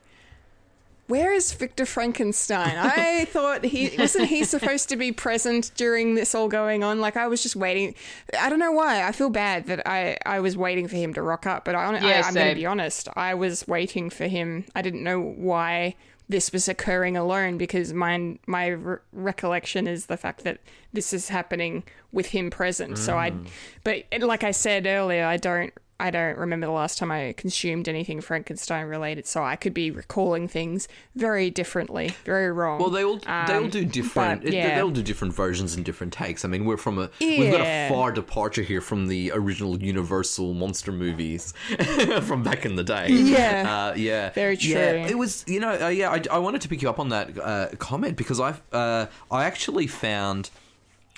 where is Victor Frankenstein? I thought he wasn't he supposed to be present during this all going on. Like I was just waiting. I don't know why. I feel bad that I I was waiting for him to rock up, but I, I Yeah, I'm going to be honest. I was waiting for him. I didn't know why this was occurring alone because my my re- recollection is the fact that this is happening with him present. So I, mm. but like I said earlier, I don't. I don't remember the last time I consumed anything Frankenstein related, so I could be recalling things very differently, very wrong. Well, they all they all Um, do different. but, it- yeah. They all do different versions and different takes. I mean, we're from a we've got a far departure here from the original Universal monster movies from back in the day. Yeah. uh, yeah, Very Yeah, true. it was. You know, uh, yeah. I, I wanted to pick you up on that uh, comment because I uh, I actually found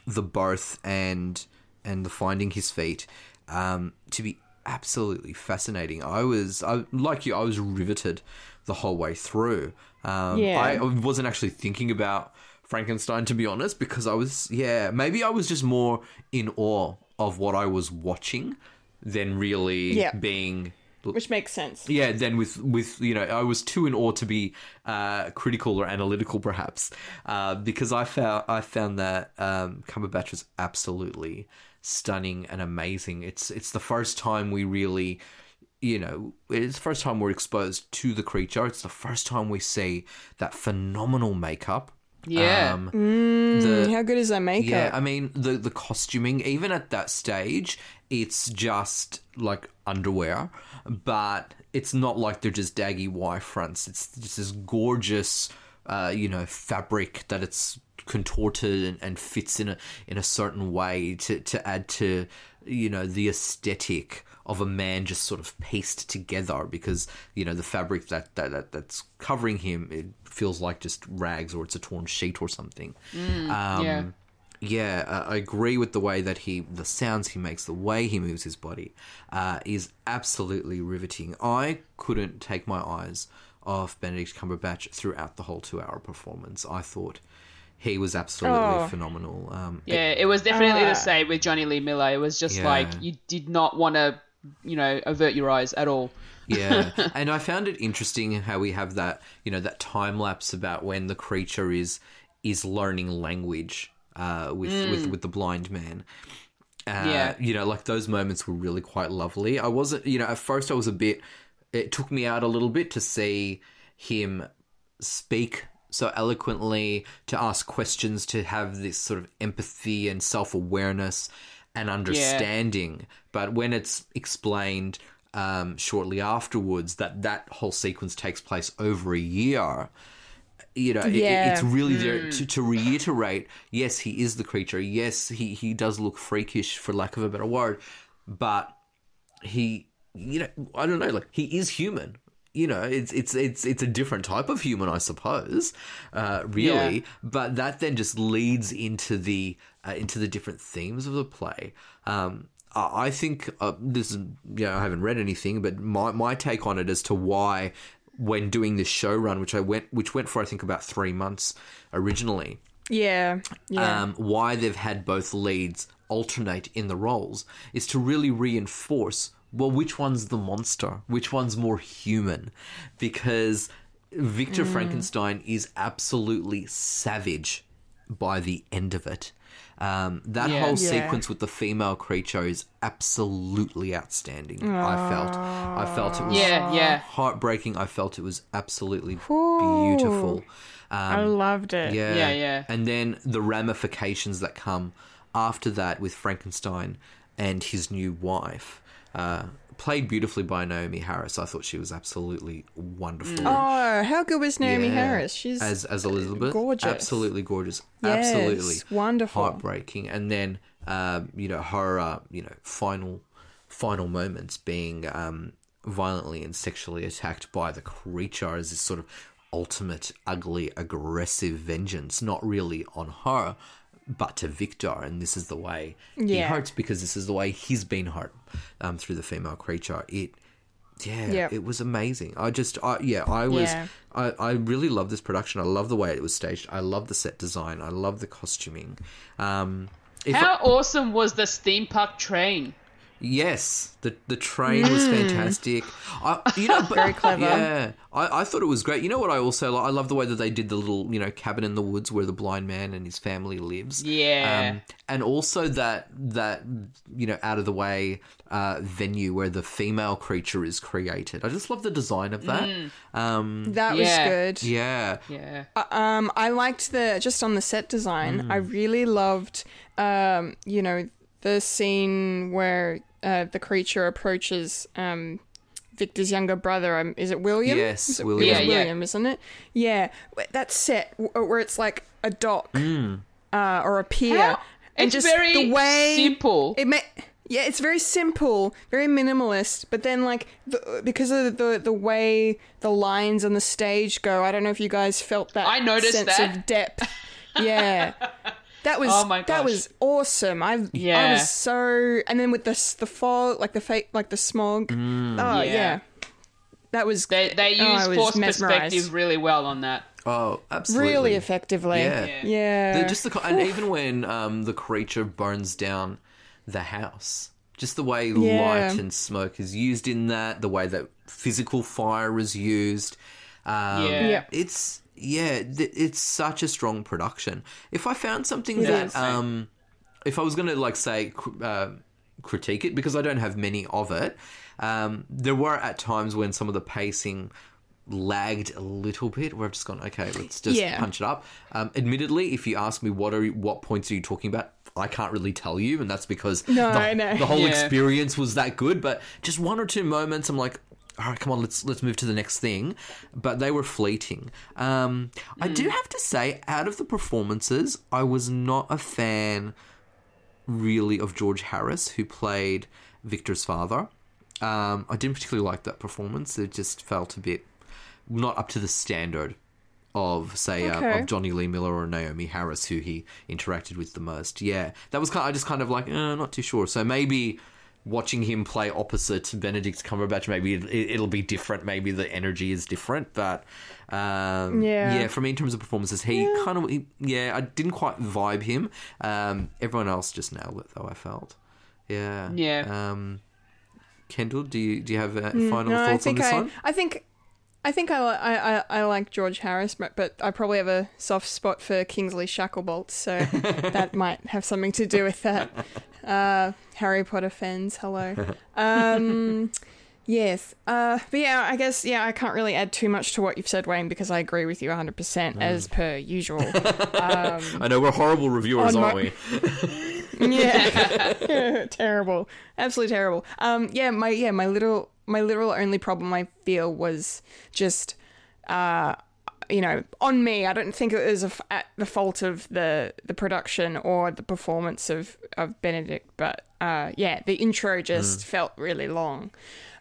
the birth and and the finding his feet um, to be absolutely fascinating. I was I, like you. I was riveted the whole way through. Um, Yeah. I wasn't actually thinking about Frankenstein to be honest because I was yeah maybe I was just more in awe of what I was watching than really Yeah. being which makes sense. yeah, then with with you know, I was too in awe to be uh, critical or analytical, perhaps, uh, because I found I found that um, Cumberbatch was absolutely stunning and amazing. It's it's the first time we really, you know, it's the first time we're exposed to the creature. It's the first time we see that phenomenal makeup. Yeah. Um, the, How good is that makeup? yeah, I mean the the costuming, even at that stage, it's just like underwear, but it's not like they're just daggy Y fronts. It's just this gorgeous, uh, you know, fabric that it's contorted and, and fits in a in a certain way to to add to you know the aesthetic of a man just sort of pieced together because you know the fabric that, that, that that's covering him it feels like just rags or it's a torn sheet or something um, yeah. yeah, uh, I agree with the way that he, the sounds he makes, the way he moves his body, uh, is absolutely riveting. I couldn't take my eyes off Benedict Cumberbatch throughout the whole two-hour performance. I thought he was absolutely Oh. phenomenal. Um, Yeah, it was definitely Ah. the same with Jonny Lee Miller. It was just Yeah. like you did not want to, you know, avert your eyes at all. yeah and i found it interesting how we have that you know that time lapse about when the creature is is learning language uh with with with the blind man uh, Yeah. you know like those moments were really quite lovely i wasn't you know at first i was a bit it took me out a little bit to see him speak so eloquently to ask questions to have this sort of empathy and self-awareness and understanding but when it's explained um, shortly afterwards that that whole sequence takes place over a year you know, it- it, it's really there to, to reiterate. Yes, he is the creature. Yes, he he does look freakish, for lack of a better word, but he, you know, I don't know, like he is human. You know, it's it's it's it's a different type of human, I suppose, uh, really. Yeah. But that then just leads into the uh, into the different themes of the play. Um, I think uh, this is, you know, I haven't read anything, but my my take on it as to why when doing this show run, which I went, which went for I think about three months originally, Yeah, yeah. um, why they've had both leads alternate in the roles is to really reinforce well which one's the monster which one's more human because victor Mm. frankenstein is absolutely savage by the end of it um, that Yeah. whole Yeah. sequence with the female creature is absolutely outstanding i felt i felt it was Yeah, yeah. heartbreaking i felt it was absolutely beautiful I loved it. yeah. Yeah, yeah. And then the ramifications that come after that with Frankenstein and his new wife, uh, played beautifully by Naomie Harris. I thought she was absolutely wonderful. Oh, how good was Naomie Yeah. Harris? She's as as Elizabeth, gorgeous. absolutely gorgeous, Yes, absolutely wonderful. heartbreaking. And then, um, you know, her, uh, you know, final final moments being um, violently and sexually attacked by the creature as this sort of ultimate, ugly, aggressive vengeance, not really on her. But to Victor, and this is the way he hurts because this is the way he's been hurt um, through the female creature. It yeah, Yep. it was amazing. I just, I, yeah, I was, Yeah. I, I really love this production. I love the way it was staged. I love the set design. I love the costuming. Um, if How awesome was the steampunk train? Yes, the the train was fantastic. I, you know, but, Very clever. Yeah, I, I thought it was great. You know what? I also like, I love the way that they did the little you know cabin in the woods where the blind man and his family lives. Yeah. um, and also that that you know out of the way uh, venue where the female creature is created. I just love the design of that. Um, That Yeah. was good. yeah, Yeah. Um, I liked the just on the set design. I really loved, um, you know, the scene where uh, the creature approaches um, Victor's younger brother. Um, is it William? Yes, Is it- William. Yeah, yeah. William, isn't it? Yeah, Wh- that set where it's like a dock uh, or a pier, How- and it's just very the way simple. It ma- yeah, it's very simple, very minimalist. But then, like, the, because of the the way the lines on the stage go, I don't know if you guys felt that. I noticed sense that. of depth. Yeah, that was Oh my that was awesome. I I Yeah. was so, and then with the the fog, like the fake, like the smog. oh yeah. Yeah. that was They they oh, I use was force mesmerised. perspective really well on that. oh, absolutely, really effectively. Yeah. Yeah. Yeah. The- just the co- and even when um, the creature burns down the house, just the way Yeah. light and smoke is used in that, the way that physical fire is used, um, Yeah. Yeah. it's yeah, th- it's such a strong production. If I found something It that, is. um, if I was going to like say cr- uh, critique it because I don't have many of it, um, there were at times when some of the pacing lagged a little bit where I've just gone okay let's just Yeah. punch it up um, admittedly if you ask me what are what points are you talking about I can't really tell you and that's because No, the, I know. the whole Yeah. experience was that good but just one or two moments I'm like all right come on let's let's move to the next thing but they were fleeting um, I do have to say out of the performances I was not a fan really of George Harris, who played Victor's father. Um, I didn't particularly like that performance. It just felt a bit not up to the standard of, say, uh, of Jonny Lee Miller or Naomie Harris, who he interacted with the most. Yeah, that was kind. I just kind of like, uh, not too sure. So maybe watching him play opposite Benedict Cumberbatch, maybe it, it'll be different. Maybe the energy is different, but um, Yeah. yeah. For me, in terms of performances, he kind of, he, yeah, I didn't quite vibe him. Um, everyone else just nailed it, though. I felt, yeah, Yeah. Um, Kendall, do you do you have uh, final No, thoughts on this I, one? I think, I think I, I, I, I like George Harris, but, but I probably have a soft spot for Kingsley Shacklebolt, so that might have something to do with that. Uh, Harry Potter fans, hello. Um, yes, uh, but yeah, I guess yeah, I can't really add too much to what you've said, Wayne, because I agree with you 100 Mm. percent as per usual. I know we're horrible reviewers, aren't my- we? yeah terrible absolutely terrible um yeah my yeah my little my literal only problem i feel was just uh you know on me i don't think it was a f at the fault of the the production or the performance of of benedict but uh yeah the intro just felt really long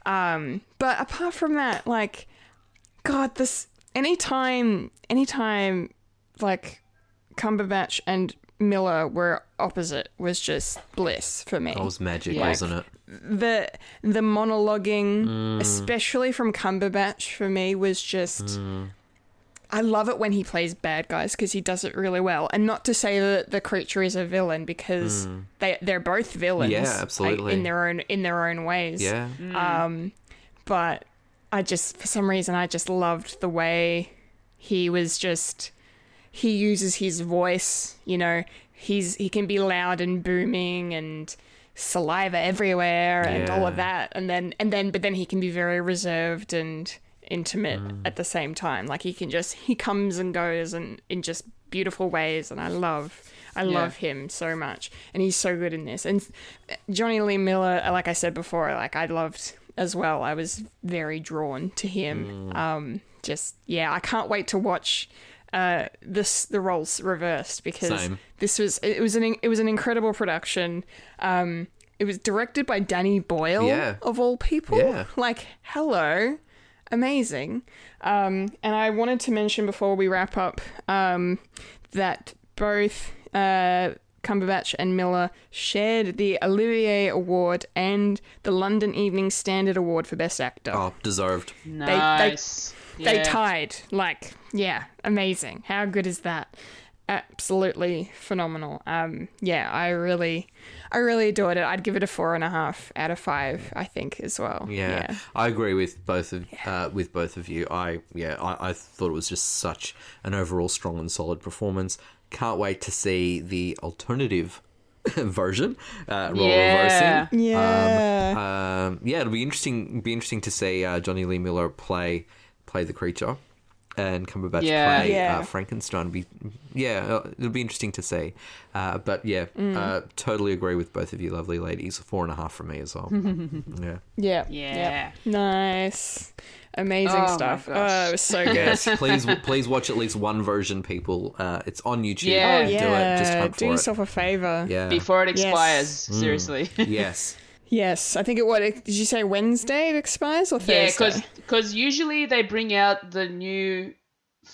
um but apart from that like god this anytime anytime like Cumberbatch and Miller were opposite was just bliss for me. That was magic, Yeah. wasn't it? the the monologuing, Mm. especially from Cumberbatch, for me was just. Mm. I love it when he plays bad guys because he does it really well. And not to say that the creature is a villain because they they're both villains. Mm. Yeah, like, absolutely. in their own in their own ways. Yeah. Um, but I just, for some reason, I just loved the way he was just. He uses his voice, you know. He's he can be loud and booming and saliva everywhere and all of that, and then and then but then he can be very reserved and intimate Mm. at the same time. Like he can just he comes and goes and in just beautiful ways, and I love I love him so much, and he's so good in this. And Jonny Lee Miller, like I said before, like I loved as well. I was very drawn to him. Um, just yeah, I can't wait to watch uh, this the roles reversed because Same. this was it was an it was an incredible production. Um, it was directed by Danny Boyle Yeah. of all people. Yeah. Like hello, amazing. Um, and I wanted to mention before we wrap up um, that both uh, Cumberbatch and Miller shared the Olivier Award and the London Evening Standard Award for Best Actor. Oh, deserved. Nice. They Yeah. tied. Like, yeah, amazing. How good is that? Absolutely phenomenal. Um, yeah, I really, I really adored it. I'd give it a four and a half out of five. I think as well. Yeah, I agree with both of uh, with both of you. I yeah, I, I thought it was just such an overall strong and solid performance. Can't wait to see the alternative version, uh, role Yeah. reversing. yeah. Um, yeah, it'll be interesting. Be interesting to see uh, Jonny Lee Miller play play the creature, and Cumberbatch Yeah. play Yeah. Uh, Frankenstein. Be yeah, uh, it'll be interesting to see. Uh, but yeah, Mm. uh, totally agree with both of you, lovely ladies. Four and a half from me as well. yeah. yeah. Yeah. Nice. Amazing Oh my stuff. gosh. Oh, it was so good. Yes, please, please watch at least one version, people. Uh, it's on YouTube. Yeah. Oh, do yeah. it. Just hunt Do for yourself a favor. Yeah. Before it Yes. expires, seriously. yes. Yes. I think it, what, did you say Wednesday it expires or Thursday? Yeah, Thursday? because usually they bring out the new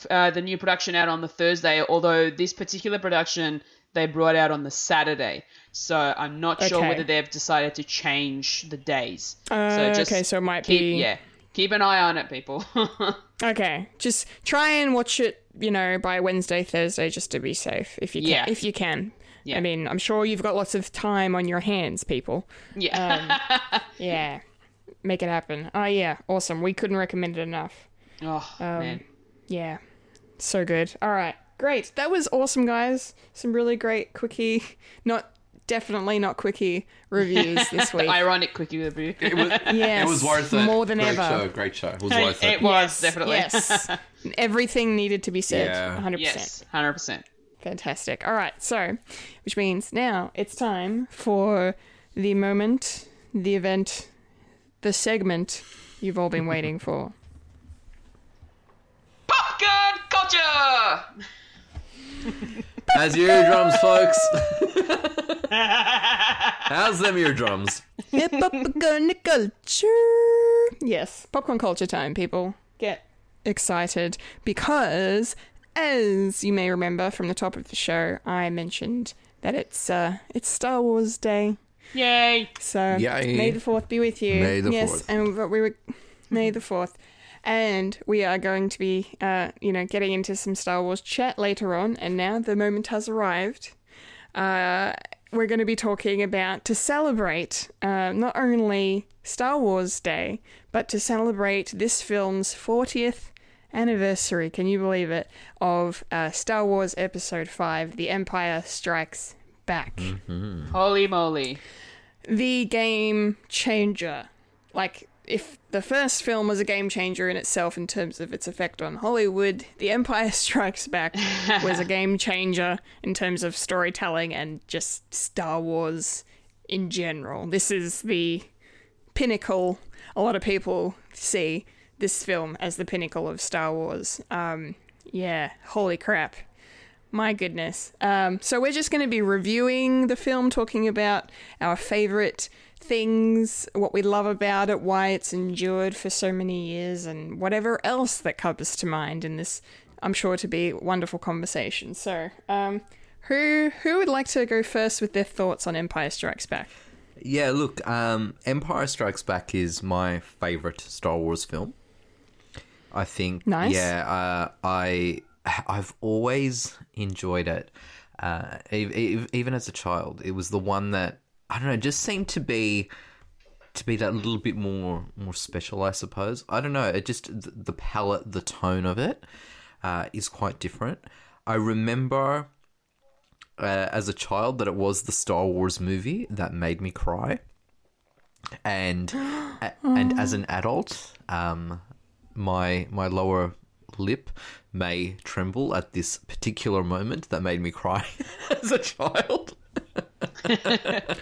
uh, the new production out on the Thursday. Although this particular production they brought out on the Saturday, so I'm not sure Okay. whether they've decided to change the days. Uh, so just okay, so it might keep, be. yeah, keep an eye on it, people. Okay, just try and watch it, you know, by Wednesday, Thursday, just to be safe, if you can. Yeah. If you can. Yeah. I mean, I'm sure you've got lots of time on your hands, people. yeah. Um, yeah, make it happen. Oh yeah, awesome. We couldn't recommend it enough. oh um, man. Yeah, so good. All right, great. That was awesome, guys. Some really great quickie, not definitely not quickie reviews this week. Ironic quickie review. It was, yes, it was worth it. more than great ever. Show, great show. It was worth it. it was Yes, definitely. Yes, everything needed to be said. Yeah. 100%. yes, hundred percent. Fantastic. All right, so, which means now it's time for the moment, the event, the segment you've all been waiting for. Popcorn culture. How's your eardrums, folks? How's them eardrums? popcorn culture. Yes, popcorn culture time, people. Get excited because, as you may remember from the top of the show, I mentioned that it's uh, it's Star Wars Day. Yay. So Yay. May the Fourth be with you. May the yes, 4th. and we- we were May the Fourth, and we are going to be, uh, you know, getting into some Star Wars chat later on. And now the moment has arrived. Uh, we're going to be talking about to celebrate uh, not only Star Wars Day, but to celebrate this film's 40th anniversary. Can you believe it? Of uh, Star Wars Episode Five: The Empire Strikes Back Holy moly. the game changer. Like, if the first film was a game changer in itself in terms of its effect on Hollywood, The Empire Strikes Back was a game changer in terms of storytelling and just Star Wars in general. This is the pinnacle. A lot of people see this film as the pinnacle of Star Wars. Um, yeah, holy crap. My goodness. Um, so we're just going to be reviewing the film, talking about our favorite things, what we love about it, why it's endured for so many years, and whatever else that comes to mind in this. I'm sure to be wonderful conversation. So, um, who who would like to go first with their thoughts on Empire Strikes Back? Yeah, look, um, Empire Strikes Back is my favorite Star Wars film. I think, Nice. yeah, uh, I I've always enjoyed it, uh, ev- ev- even as a child. It was the one that I don't know, just seemed to be to be that little bit more more special, I suppose. I don't know. It just th- the palette, the tone of it uh, is quite different. I remember uh, as a child that it was the Star Wars movie that made me cry, and a- and as an adult, um, my my lower lip may tremble at this particular moment that made me cry as a child.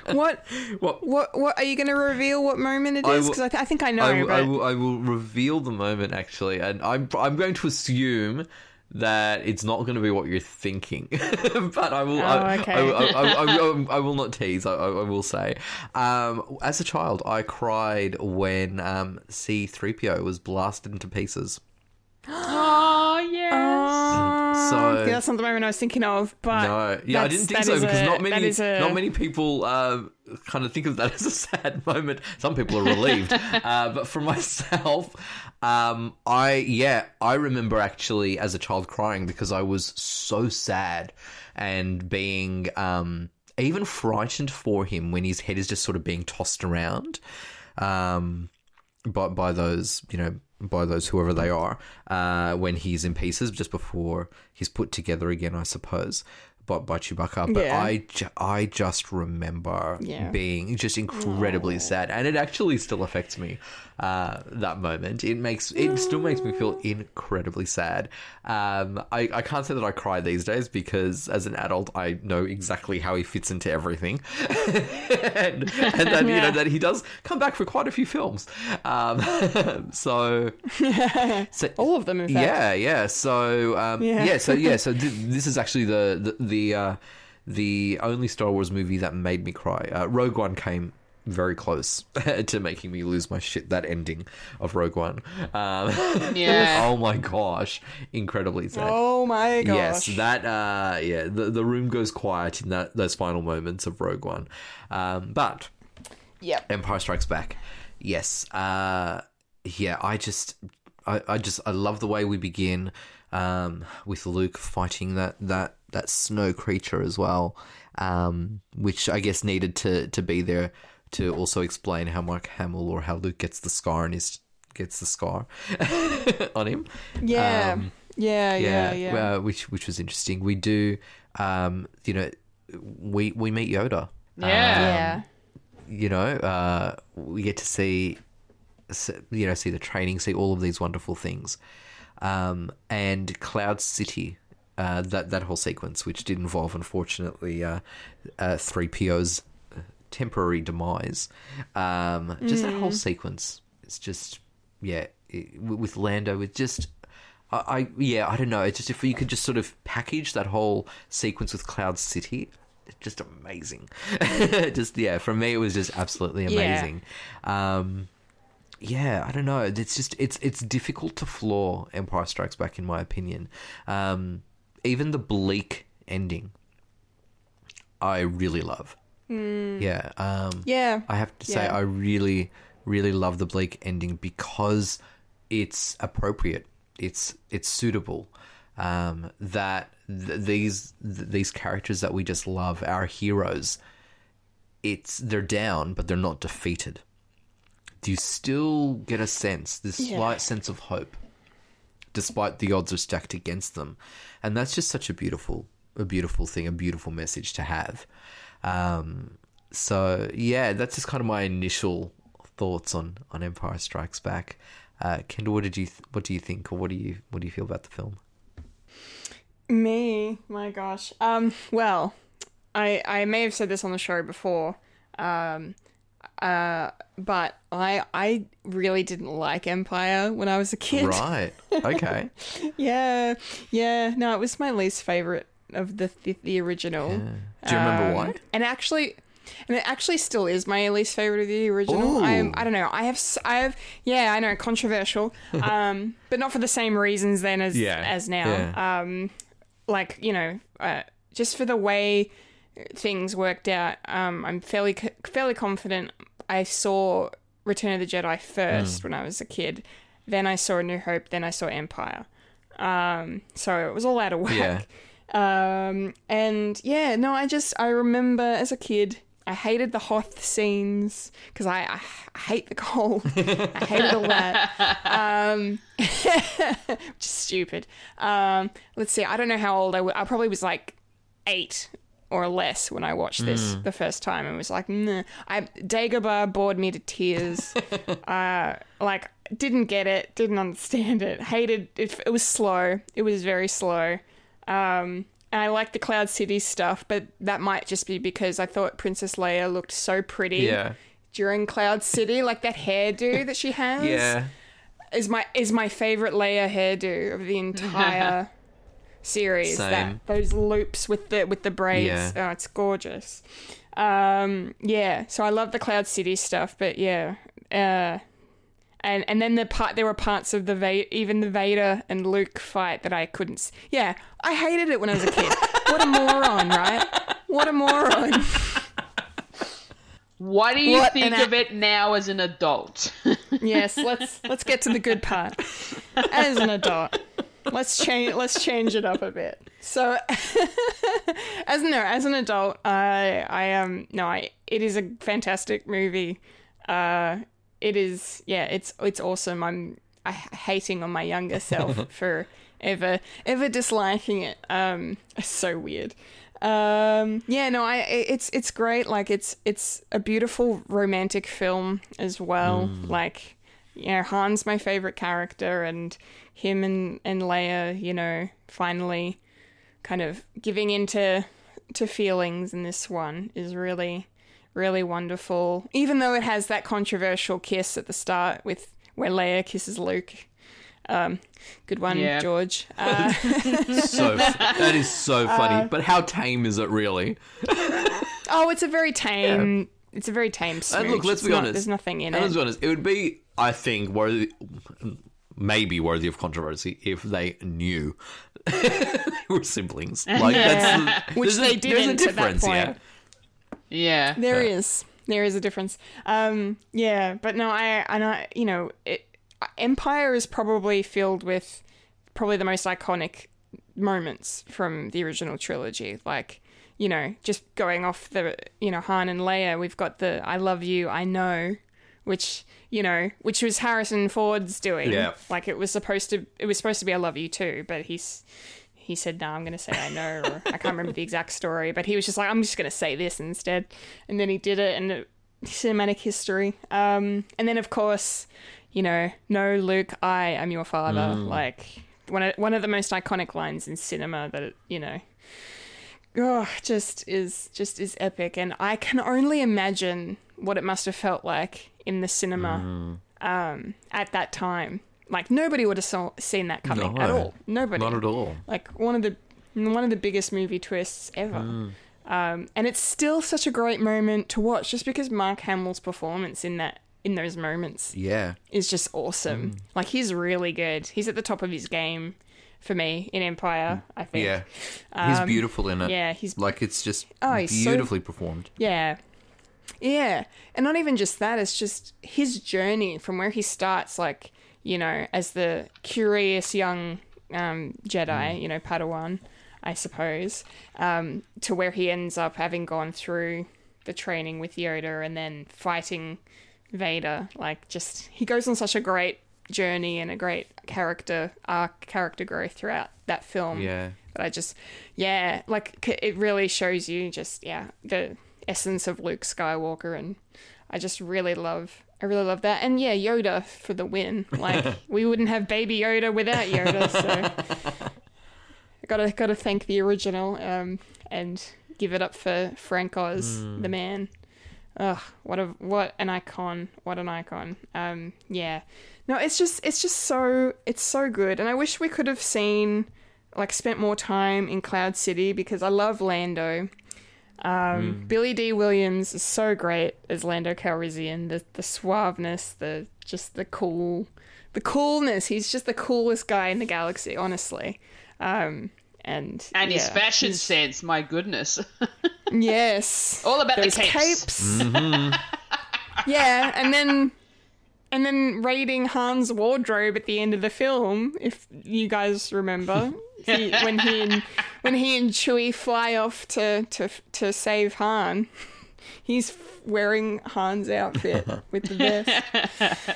What What? what what are you going to reveal? What moment it is? Because I, th- I think I know. I, will, but I will I will reveal the moment actually, and I'm I'm going to assume that it's not going to be what you're thinking, but I will. I, Oh, okay. I, I, I, I, I will not tease. I, I I will say, um, as a child, I cried when um, C-3PO was blasted into pieces. Oh yes. So- yeah, that's not the moment I was thinking of. But No, yeah, I that's- didn't think so because a- not many, a- not many people uh, kind of think of that as a sad moment. Some people are relieved, uh, but for myself, um, I yeah, I remember actually as a child crying because I was so sad and being um, even frightened for him when his head is just sort of being tossed around. Um, by by those you know by those whoever they are uh, when he's in pieces just before he's put together again, I suppose. But by Chewbacca, but Yeah. I, ju- I just remember Yeah. being just incredibly sad, and it actually still affects me. Uh, that moment, it makes it still makes me feel incredibly sad. Um, I, I can't say that I cry these days because as an adult, I know exactly how he fits into everything, and, and that you know that he does come back for quite a few films. Um, so, so all of them, in fact. yeah, yeah. So um, yeah. Yeah. so yeah, so th- this is actually the the the, uh, the only Star Wars movie that made me cry. Uh, Rogue One came very close to making me lose my shit. That ending of Rogue One. Um, Yeah. oh my gosh, incredibly sad. Oh my gosh. Yes, that uh, yeah, the the room goes quiet in that those final moments of Rogue One. Um, but yeah, Empire Strikes Back. Yes. Uh, yeah, I just, I, I just, I love the way we begin um, with Luke fighting that that that snow creature as well, um, which I guess needed to to be there to also explain how Mark Hamill or how Luke gets the scar on his gets the scar on him. Yeah. Um, yeah. Yeah. Yeah. Uh, which which was interesting. We do, um, you know, we we meet Yoda Yeah. yeah. you know, uh, we get to see, you know, see the training, see all of these wonderful things, um, and Cloud City, uh, that that whole sequence, which did involve, unfortunately, uh, three PO's temporary demise. Um, just that whole sequence, it's just, yeah, it, with Lando, it's just. I, I yeah, I don't know. It's just if you could just sort of package that whole sequence with Cloud City, it's just amazing. just yeah, for me it was just absolutely Yeah. amazing. Um, yeah, I don't know. It's just it's it's difficult to flaw Empire Strikes Back in my opinion. Um, even the bleak ending, I really love. Yeah. Um, Yeah. I have to say, Yeah. I really, really love the bleak ending because it's appropriate. It's it's suitable. Um, that th- these th- these characters that we just love, our heroes, it's they're down, but they're not defeated. Do you still get a sense, this Yeah. slight sense of hope, despite the odds are stacked against them, and that's just such a beautiful, a beautiful thing, a beautiful message to have. Um, so yeah, that's just kind of my initial thoughts on on Empire Strikes Back. Uh, Kendall, what did you th- what do you think, or what do you what do you feel about the film? Me, my gosh. Um, well, I I may have said this on the show before. Um, uh, but I I really didn't like Empire when I was a kid. Right. Okay. Yeah, yeah. No, it was my least favorite of the the, the original. Do you remember Um, why? And actually, and it actually still is my least favorite of the original. I'm, I don't know. I have, I have, yeah, I know, controversial, um, but not for the same reasons then as Yeah, as now. yeah. Um, like you know, uh, just for the way things worked out. Um, I'm fairly fairly confident. I saw Return of the Jedi first when I was a kid. Then I saw A New Hope. Then I saw Empire. Um, so it was all out of whack. Yeah. Um, and yeah, no, I just I remember as a kid. I hated the Hoth scenes because I, I, I hate the cold. I hated all that. Um, which is stupid. Um, let's see. I don't know how old I was. I probably was like eight or less when I watched this the first time and was like, nah. I Dagobah bored me to tears. uh, like didn't get it, didn't understand it, hated it. It was slow. It was very slow. Um, and I like the Cloud City stuff, but that might just be because I thought Princess Leia looked so pretty Yeah. during Cloud City, like that hairdo that she has Yeah. is my is my favorite Leia hairdo of the entire series. Same. That those loops with the with the braids. Yeah. Oh, it's gorgeous. Um, yeah. So I love the Cloud City stuff, but yeah. Uh, and and then the part there were parts of the Va- even the Vader and Luke fight that I couldn't. s- Yeah, I hated it when I was a kid. what a moron, right? What a moron. What do you What think an of it now as an adult? Yes, let's let's get to the good part. As an adult, let's change let's change it up a bit. So, as no, as an adult, I I um no, I it is a fantastic movie. Uh, it is yeah, it's it's awesome. I'm I, hating on my younger self for ever ever disliking it. Um, it's so weird. Um, yeah, no, I it's it's great. Like it's it's a beautiful romantic film as well. Like you know, Han's my favorite character, and him and and Leia, you know, finally kind of giving into to feelings in this one is really really wonderful. Even though it has that controversial kiss at the start with where Leia kisses Luke. Um, good one, Yeah. George. Uh, So that is so funny. but how tame is it really? oh, it's a very tame. It's a very tame. Smooch. And look, let's It's be not- honest. There's nothing in and it. Let's be honest. It would be, I think, worthy, maybe worthy of controversy if they knew they were siblings. Like that's the, Which they a, There's a didn't at that difference, yeah. point. yeah. There is. There is a difference. Um, yeah, but no, I, and I, you know, it, Empire is probably filled with probably the most iconic moments from the original trilogy. Like, you know, just going off the, you know, Han and Leia, we've got the "I love you, I know," which you know, which was Harrison Ford's doing. Yeah. Like it was supposed to, it was supposed to be "I love you too," but he's he said, "No, I'm going to say I know." Or I can't remember the exact story, but he was just like, "I'm just going to say this instead," and then he did it, and it, cinematic history. Um, and then of course, you know, "No, Luke, I am your father." Like one of one of the most iconic lines in cinema that you know. Oh, just is just is epic, and I can only imagine what it must have felt like in the cinema um, at that time. Like nobody would have saw, seen that coming No. at all. Nobody Not at all. like one of the one of the biggest movie twists ever. Mm. Um, and it's still such a great moment to watch, just because Mark Hamill's performance in that in those moments Yeah. is just awesome. Mm. Like he's really good. He's at the top of his game for me in Empire. I think. Yeah. He's beautiful in it. Um, yeah, he's- like it's just Oh, he's so- beautifully performed. Yeah. Yeah. And not even just that, it's just his journey from where he starts, like, you know, as the curious young um, Jedi, you know, Padawan, I suppose, um, to where he ends up having gone through the training with Yoda and then fighting Vader. Like, just, he goes on such a great journey and a great character arc, character growth throughout that film. Yeah. But I just, yeah, like it really shows you just, yeah, the essence of Luke Skywalker, and I just really love, I really love that, and yeah, Yoda for the win. Like we wouldn't have Baby Yoda without Yoda, so I gotta gotta thank the original, um, and give it up for Frank Oz, the man. Ugh, what a what an icon! What an icon! Um, yeah, no, it's just it's just so it's so good, and I wish we could have seen like spent more time in Cloud City because I love Lando. Um, Billy Dee Williams is so great as Lando Calrissian. The the suaveness, the just the cool, the coolness. He's just the coolest guy in the galaxy, honestly. Um, and And his fashion he's- sense, my goodness. Yes. All about the Those capes. yeah, and then and then raiding Han's wardrobe at the end of the film, if you guys remember, he, when he and when he and Chewie fly off to to to save Han, he's wearing Han's outfit with the vest.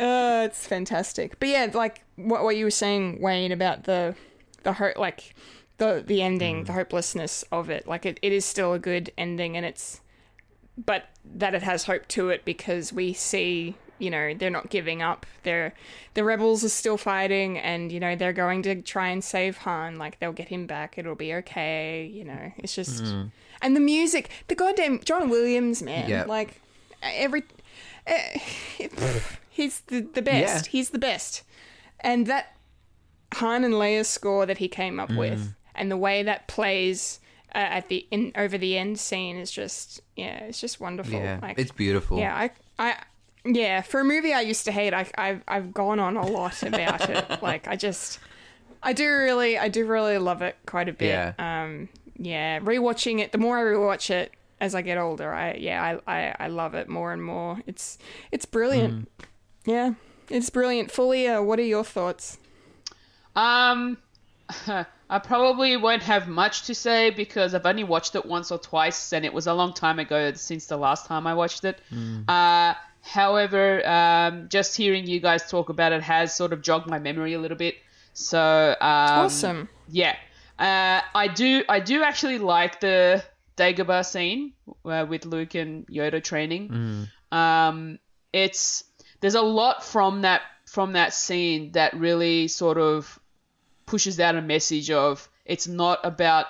Uh, it's fantastic. But yeah, like what what you were saying, Wayne, about the the hope, like the the ending, the hopelessness of it. Like it, it is still a good ending, and it's but that it has hope to it because we see you know they're not giving up they're the rebels are still fighting and you know they're going to try and save han like they'll get him back it'll be okay you know it's just and the music the goddamn john williams man Yeah. like every eh, he's the, the best Yeah. he's the best and that Han and Leia score that he came up Mm. with, and the way that plays uh, at the in over the end scene is just yeah, it's just wonderful. Yeah. like, it's beautiful. yeah, I I yeah, for a movie I used to hate, I, I've I've gone on a lot about it. Like I just, I do really, I do really love it quite a bit. Yeah. Um, yeah, rewatching it. The more I rewatch it as I get older, I yeah, I I, I love it more and more. It's it's brilliant. Yeah, it's brilliant. Fulia, what are your thoughts? Um, I probably won't have much to say because I've only watched it once or twice, and it was a long time ago since the last time I watched it. Uh, however, um, just hearing you guys talk about it has sort of jogged my memory a little bit. So um, Awesome. Yeah, uh, I do. I do actually like the Dagobah scene uh, with Luke and Yoda training. Um, it's there's a lot from that from that scene that really sort of pushes out a message of it's not about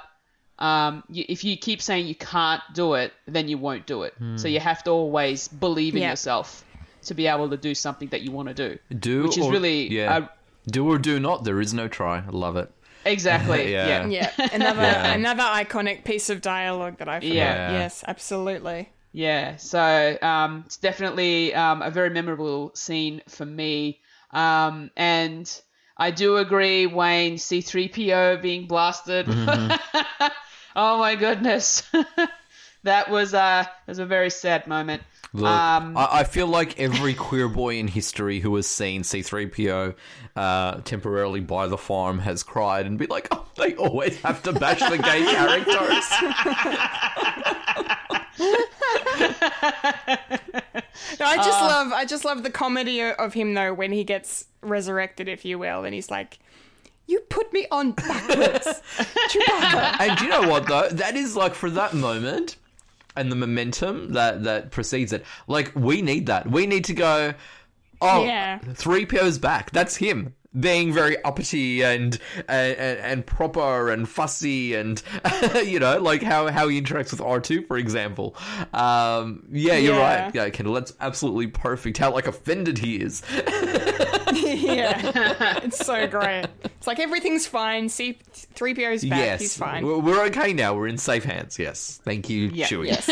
um, you, if you keep saying you can't do it, then you won't do it. So you have to always believe in Yeah. yourself to be able to do something that you want to do. Do which is or- really yeah. uh, do or do not. There is no try. I love it. exactly Yeah. yeah. Yeah, another Yeah. another iconic piece of dialogue that I forgot. Yeah. Yes, absolutely. Yeah, so um, it's definitely um, a very memorable scene for me. Um, and I do agree, Wayne, C3PO being blasted. oh my goodness. that was, uh, that was a very sad moment. Look, Um, I, I feel like every queer boy in history who has seen C3PO uh, temporarily by the farm has cried and be like, oh, they always have to bash the gay characters. No, I just love I just love the comedy of him though when he gets resurrected, if you will, and he's like, "You put me on backwards, Chewbacca." and do you know what though? That is like for that moment and the momentum that that precedes it. Like we need that. We need to go. Oh, Yeah. three PO's back. That's him being very uppity and and, and, and proper and fussy and you know like how how he interacts with R two for example. Um, yeah, you're Yeah. right. Yeah, Kendall, that's absolutely perfect. How like offended he is. yeah, it's so great. It's like everything's fine. See, three PO's back. yes, He's fine. We're, we're okay now. We're in safe hands. Yes, thank you, Yeah. Chewie. Yes.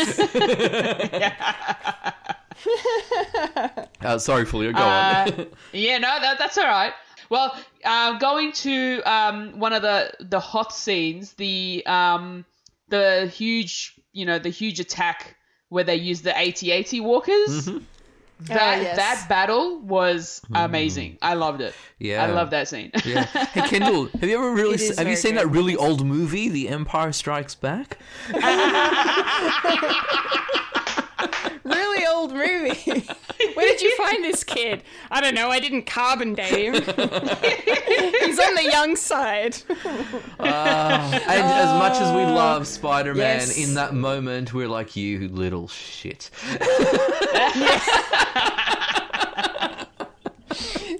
Uh, sorry, Fulia, go Uh, on. Yeah, no, that, that's all right. Well, uh, going to um, one of the the Hoth scenes, the um, the huge, you know, the huge attack where they use the AT-AT walkers. That Oh, yes. that battle was hmm. amazing. I loved it. Yeah. I love that scene. Yeah. Hey Kendall, have you ever really It is have you seen good. that really old movie, The Empire Strikes Back? really old movie. Where did you find this kid? I don't know. I didn't carbon date him. He's on the young side. And as much as we love Spider-Man, Yes. in that moment we're like, you little shit.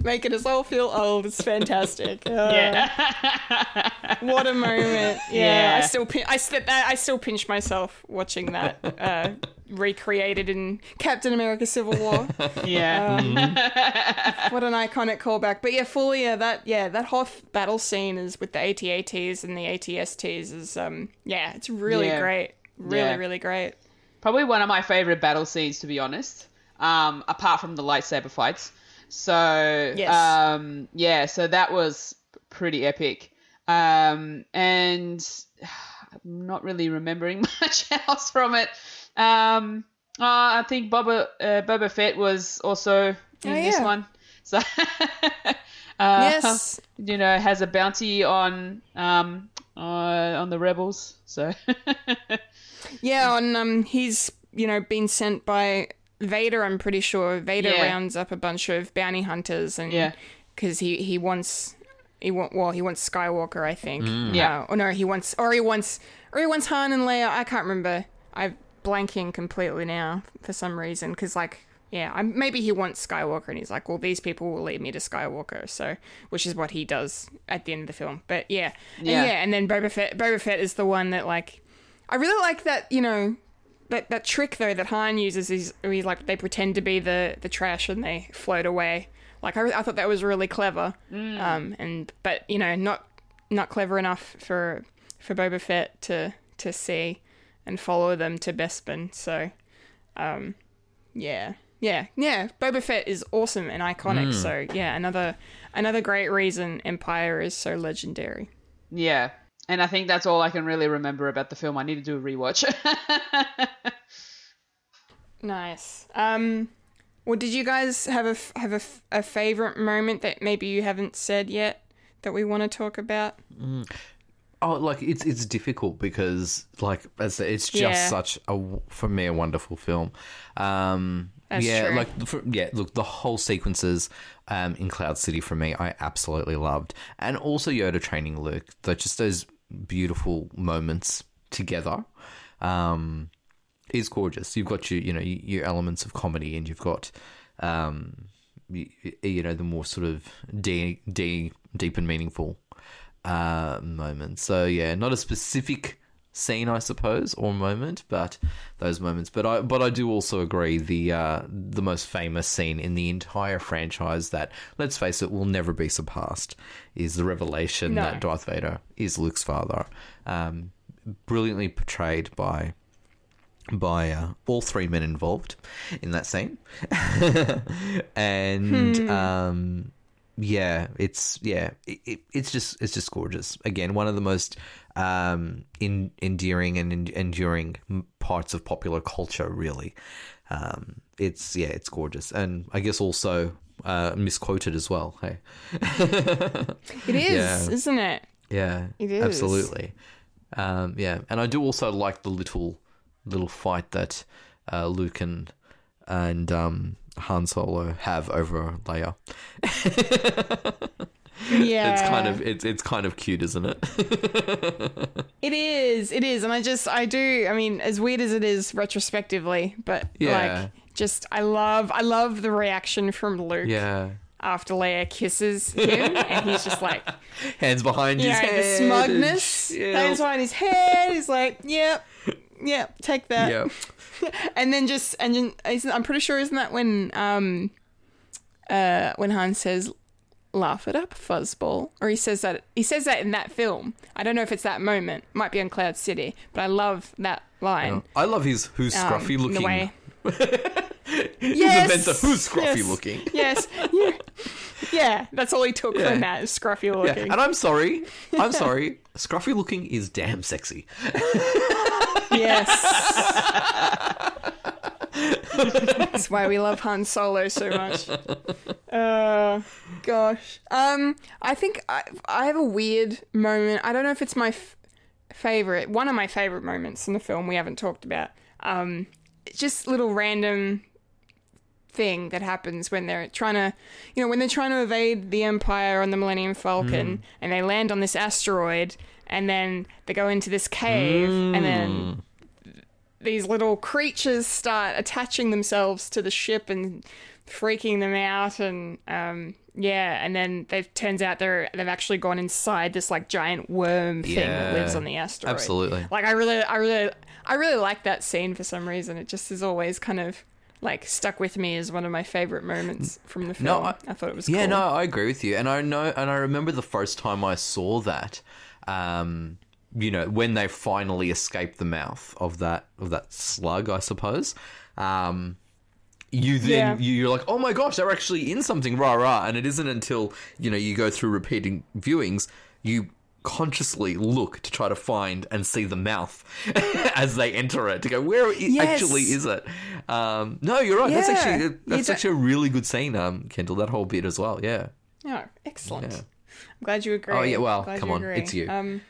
Making us all feel old. It's fantastic. Uh, yeah. What a moment. Yeah. Yeah. I still pin- I, st- I still pinch myself watching that uh, recreated in Captain America Civil War. yeah. what an iconic callback. But yeah, fully yeah, that yeah, that Hoth battle scene is with the ATATs and the ATSTs is um yeah, it's really Yeah. great. Really, Yeah. really great. Probably one of my favorite battle scenes, to be honest. Um, apart from the lightsaber fights. So Yes. um, yeah, so that was pretty epic. Um, and I'm not really remembering much else from it. Um, uh, I think Boba uh, Boba Fett was also in Oh, this yeah. one. So uh, Yes. you know, has a bounty on um uh, on the rebels. So Yeah, and um he's, you know, been sent by Vader, I'm pretty sure. Vader Yeah. rounds up a bunch of bounty hunters and Yeah. cuz he he wants he want well, he wants Skywalker, I think. Yeah. Uh, or no, he wants or he wants or he wants Han and Leia. I can't remember. I'm blanking completely now for some reason cuz like yeah, I'm, maybe he wants Skywalker, and he's like, "Well, these people will lead me to Skywalker," so which is what he does at the end of the film. But yeah, and Yeah. yeah, and then Boba Fett. Boba Fett is the one that like, I really like that. You know, that that trick though that Han uses is he's like they pretend to be the the trash and they float away. Like I, I thought that was really clever. Um, and but you know not not clever enough for for Boba Fett to to see and follow them to Bespin. So, um, yeah, yeah, yeah. Boba Fett is awesome and iconic. Mm. So yeah, another another great reason Empire is so legendary. Yeah. And I think that's all I can really remember about the film. I need to do a rewatch. Nice. Um, well, did you guys have a f- have a, f- a favorite moment that maybe you haven't said yet that we want to talk about? Oh, like it's it's difficult because like as I it's just Yeah. such a for me a wonderful film. Um, That's yeah, true. like for, yeah, look, the whole sequences um, in Cloud City for me, I absolutely loved, and also Yoda training Luke. They're just those beautiful moments together. Um, is gorgeous. You've got your you know your your elements of comedy, and you've got um, you, you know the more sort of de- de- deep and meaningful uh, moments. So yeah, not a specific scene, I suppose, or moment, but those moments. But I but I do also agree the uh, the most famous scene in the entire franchise that let's face it will never be surpassed is the revelation No. that Darth Vader is Luke's father. Um, brilliantly portrayed by by uh, all three men involved in that scene, and Hmm. um, yeah, it's yeah, it, it, it's just it's just gorgeous. Again, one of the most um, in, endearing and en- enduring parts of popular culture. Really, um, it's yeah, it's gorgeous, and I guess also uh, misquoted as well. Hey, It is, Yeah. isn't it? yeah, It is. absolutely. Um, yeah, and I do also like the little little fight that uh, Luke and and um, Han Solo have over Leia. Yeah, It's kind of it's it's kind of cute, isn't it? It is. It is, and I just I do. I mean, as weird as it is retrospectively, but Yeah. like, just I love I love the reaction from Luke yeah. after Leia kisses him, and he's just like, Hands behind his know, head. the smugness. Hands behind his head. He's like, yep, yep, take that. Yeah. and then just and then, I'm pretty sure isn't that when um uh when Han says laugh it up fuzzball or he says that he says that in that film I don't know if it's that moment might be on Cloud City but I love that line I love his who's um, scruffy in looking. the way Yes! are who's scruffy Yes. looking. yes yeah. yeah that's all he took Yeah. from that is scruffy Yeah, looking and I'm sorry. I'm sorry. Scruffy looking is damn sexy. Yes that's why we love Han Solo so much Uh, gosh. Um, I think I, I have a weird moment. I don't know if it's my f- favorite. One of my favorite moments in the film we haven't talked about. Um, it's just little random thing that happens when they're trying to, you know, when they're trying to evade the Empire on the Millennium Falcon and they land on this asteroid and then they go into this cave and then these little creatures start attaching themselves to the ship and freaking them out and um yeah and then it turns out they're they've actually gone inside this like giant worm thing that lives on the asteroid absolutely. like i really i really i really like that scene for some reason it just is always kind of like stuck with me as one of my favorite moments from the film No, i, I- thought it was Yeah, cool. no, I agree with you, and I know, and I remember the first time I saw that. Um, you know, when they finally escape the mouth of that of that slug, I suppose. Um, you then Yeah. you- you're like, oh my gosh, they're actually in something, rah rah, and it isn't until you know you go through repeating viewings you consciously look to try to find and see the mouth as they enter it to go where i- Yes. actually is it um no you're right that's actually that's actually a really good scene um kendall that whole bit as well yeah Oh, excellent. Yeah. I'm glad you agree. Oh, yeah, well, come on, agree. it's you. Um,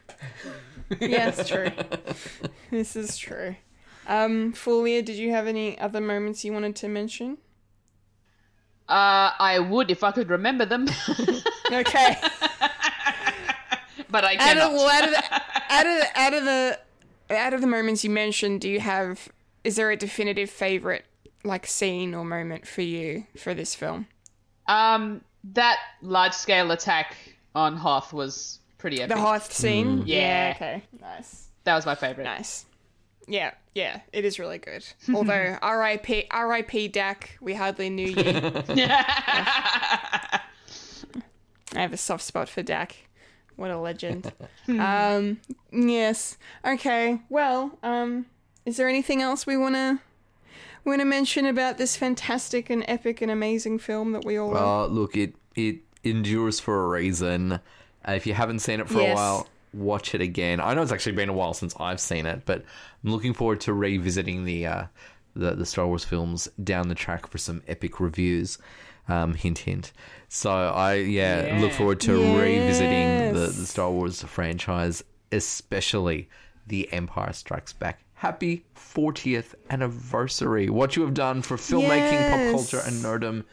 yeah, it's true. this is true. Um, Fulia, did you have any other moments you wanted to mention? Uh, I would if I could remember them, Okay. but I out of, cannot. well, out of the, out of the, out of the out of the moments you mentioned, do you have? Is there a definitive favorite like scene or moment for you for this film? Um, that large scale attack on Hoth was pretty epic. The Hoth scene. Yeah. Okay. Nice. that was my favorite. Nice. Yeah, yeah, it is really good. Although R.I.P. R.I.P. Dak, we hardly knew you. I have a soft spot for Dak. What a legend. um, yes. Okay. Well, um, is there anything else we wanna want to mention about this fantastic and epic and amazing film that we all love? Uh, look, it it endures for a reason. If you haven't seen it for Yes. a while, watch it again. I know it's actually been a while since I've seen it, but I'm looking forward to revisiting the uh, the, the Star Wars films down the track for some epic reviews. Um, hint, hint. So I yeah, look forward to revisiting the, the Star Wars franchise, especially The Empire Strikes Back. Happy 40th anniversary! What you have done for filmmaking, pop culture, and Yes. nerdom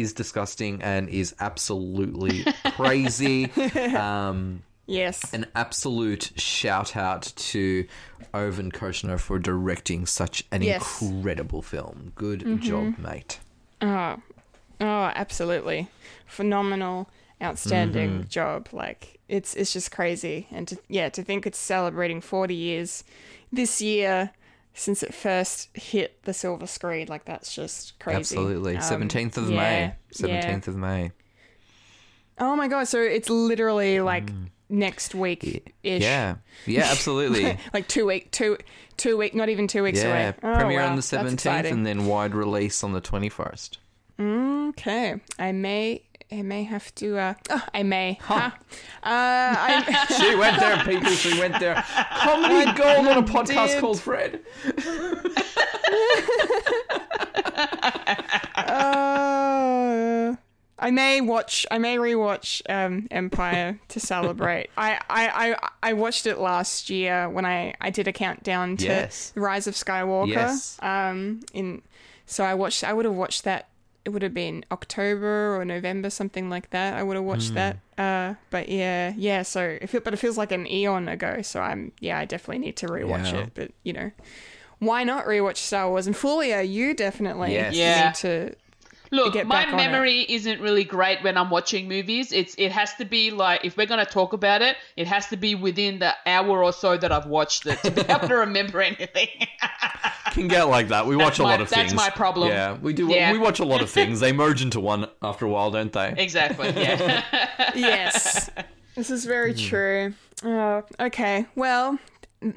is disgusting and is absolutely crazy. Um, yes. an absolute shout out to Irvin Kershner for directing such an Yes. Mm-hmm. incredible film. Good job, mate. Oh, oh, absolutely, phenomenal, outstanding Mm-hmm. job. Like it's it's just crazy, and to, yeah, to think it's celebrating forty years this year since it first hit the silver screen. Like that's just crazy. Absolutely. Um, 17th of yeah, May. yeah. 17th of May. Oh my god! So it's literally like next week ish. Mm. Yeah. Yeah, absolutely. like two week, two two week, not even two weeks yeah. away. Oh, Premiere wow, on the 17th and then wide release on the 21st. Okay, I may, I may have to. Uh, oh, I may. Huh. Uh, I, She went there, people. She went there. Comedy gold on a podcast did. called Fred. uh, I may watch. I may rewatch um, Empire to celebrate. I, I, I, I watched it last year when I, I did a countdown to Yes. the Rise of Skywalker. Yes. Um. In so I watched. I would have watched that. It would have been October or November, something like that. I would have watched that. Uh. But yeah, yeah. So if it, but it feels like an eon ago. So I'm. Yeah, I definitely need to rewatch Yeah. it. But you know. Why not rewatch Star Wars? And Fulia, you definitely Yes. Yeah. need to Look, get my back on it. memory isn't really great when I'm watching movies. It's it has to be like if we're gonna talk about it, it has to be within the hour or so that I've watched it to be able to remember anything. Can get like that. We watch That's a my- lot of that's things. That's my problem. Yeah, we do. Yeah. We watch a lot of things. They merge into one after a while, don't they? exactly. Yeah. yes, this is very Hmm. true. Oh, okay, well,